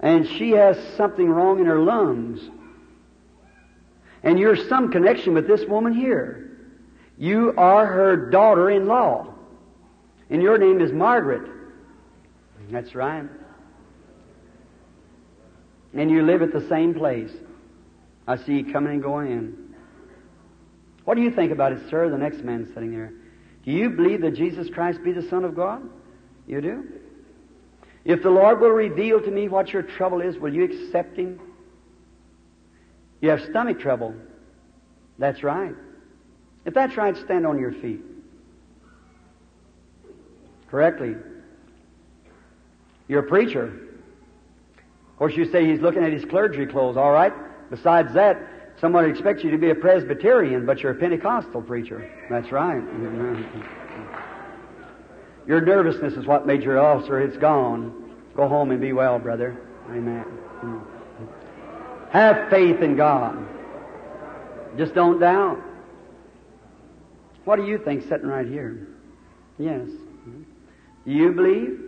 And she has something wrong in her lungs. And you're some connection with this woman here. You are her daughter in law. And your name is Margaret. That's right. And you live at the same place. I see you coming and going in. What do you think about it, sir? The next man sitting there. Do you believe that Jesus Christ be the Son of God? You do? If the Lord will reveal to me what your trouble is, will you accept Him? You have stomach trouble. That's right. If that's right, stand on your feet. Correctly. You're a preacher. Of course, you say he's looking at his clergy clothes, all right? Besides that, someone expects you to be a Presbyterian, but you're a Pentecostal preacher. That's right. Your nervousness is what made your ulcer. It's gone. Go home and be well, brother. Amen. Have faith in God. Just don't doubt. What do you think sitting right here? Yes. Do you believe?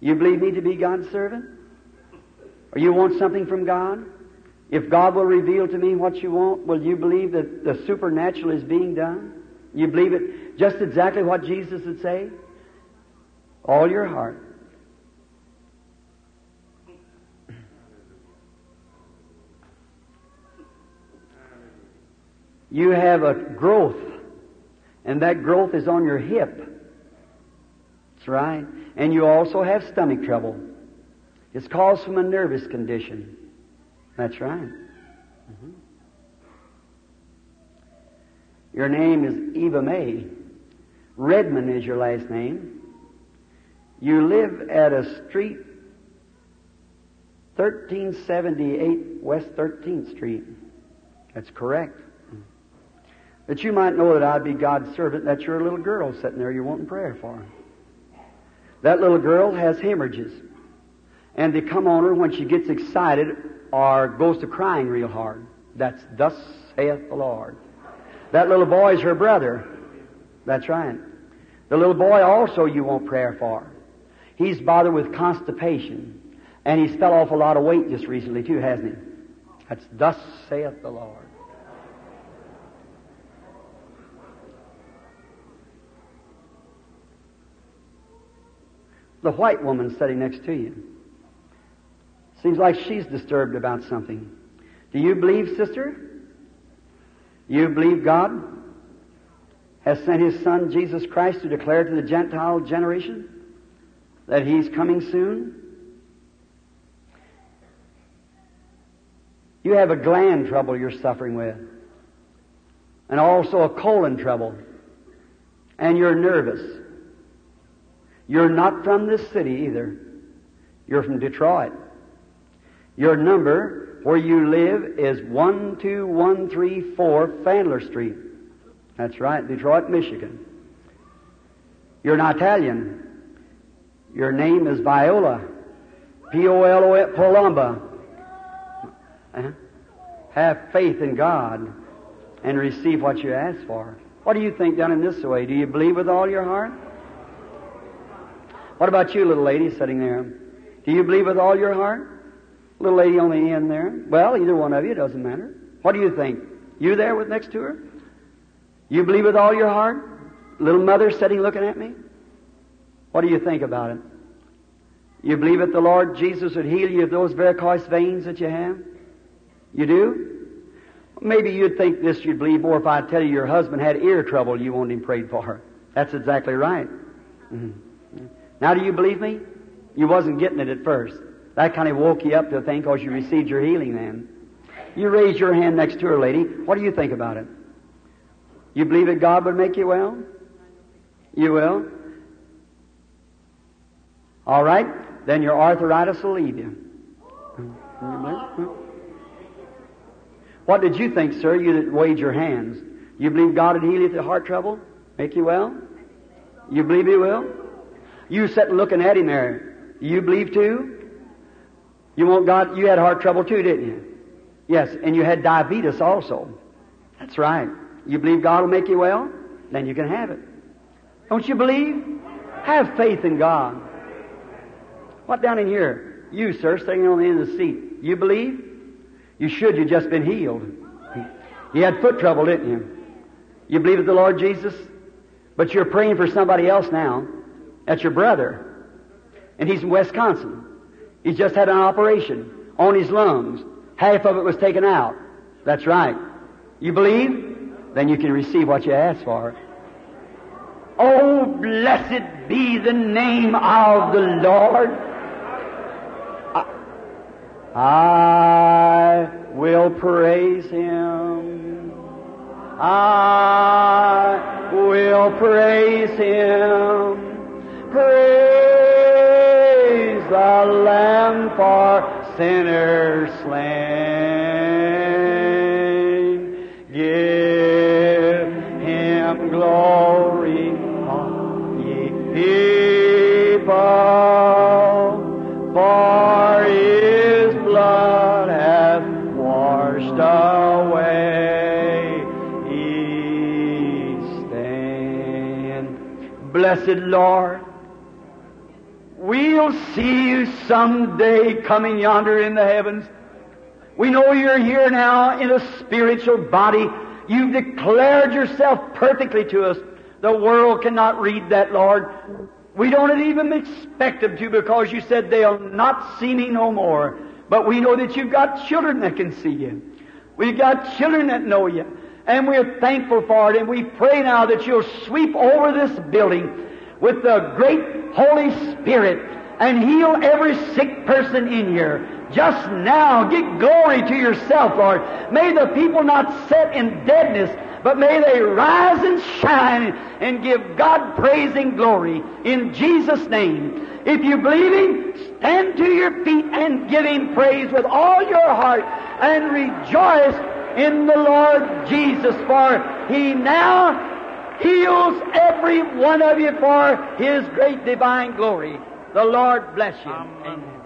You believe me to be God's servant? Or you want something from God? If God will reveal to me what you want, will you believe that the supernatural is being done? You believe it just exactly what Jesus would say? All your heart. You have a growth, and that growth is on your hip. That's right. And you also have stomach trouble. It's caused from a nervous condition. That's right. Mm-hmm. Your name is Eva May. Redmond is your last name. You live at a street, 1378 West 13th Street. That's correct. That you might know that I'd be God's servant, that you're a little girl sitting there you're wanting prayer for. That little girl has hemorrhages. And they come on her when she gets excited or goes to crying real hard. That's thus saith the Lord. That little boy's her brother. That's right. The little boy also you want prayer for. He's bothered with constipation. And he's fell off a lot of weight just recently too, hasn't he? That's thus saith the Lord. The white woman sitting next to you. Seems like she's disturbed about something. Do you believe, sister? You believe God has sent His Son, Jesus Christ, to declare to the Gentile generation that He's coming soon? You have a gland trouble you're suffering with, and also a colon trouble, and you're nervous. You're not from this city either. You're from Detroit. Your number where you live is 12134 Fandler Street. That's right, Detroit, Michigan. You're an Italian. Your name is Viola. P-O-L-O, Polamba. Uh-huh. Have faith in God and receive what you ask for. What do you think done in this way? Do you believe with all your heart? What about you, little lady sitting there? Do you believe with all your heart? Little lady on the end there. Well, either one of you, doesn't matter. What do you think? You there with next to her? You believe with all your heart? Little mother sitting looking at me? What do you think about it? You believe that the Lord Jesus would heal you of those varicose veins that you have? You do? Maybe you'd think this you'd believe more if I tell you your husband had ear trouble you wanted him prayed for. That's exactly right. Mm-hmm. Now do you believe me? You wasn't getting it at first. That kind of woke you up to think because you received your healing then. You raise your hand next to her, lady. What do you think about it? You believe that God would make you well? You will? All right. Then your arthritis will leave you. What did you think, sir? You that weighed your hands. You believe God would heal you the heart trouble? Make you well? You believe He will? You sitting looking at Him there. You believe too? You want God, you had heart trouble too, didn't you? Yes, and you had diabetes also. That's right. You believe God will make you well? Then you can have it. Don't you believe? Have faith in God. What down in here? You, sir, sitting on the end of the seat. You believe? You should. You've just been healed. You had foot trouble, didn't you? You believe in the Lord Jesus? But you're praying for somebody else now. That's your brother. And he's in Wisconsin. He's just had an operation on his lungs. Half of it was taken out. That's right. You believe? Then you can receive what you ask for. Oh, blessed be the name of the Lord. I, I will praise Him. I will praise Him. Praise the Lamb for sinners slain. Blessed Lord, We'll see you someday coming yonder in the heavens. We know you're here now in a spiritual body. You've declared yourself perfectly to us. The world cannot read that, Lord. We don't even expect them to because you said they'll not see me no more. But we know that you've got children that can see you. We've got children that know you. And we're thankful for it. And we pray now that you'll sweep over this building with the great Holy Spirit and heal every sick person in here. Just now, give glory to yourself, Lord. May the people not sit in deadness, but may they rise and shine and give God praise and glory in Jesus' name. If you believe Him, stand to your feet and give Him praise with all your heart and rejoice in the Lord Jesus, for He now heals every one of you for His great divine glory. The Lord bless you. Amen.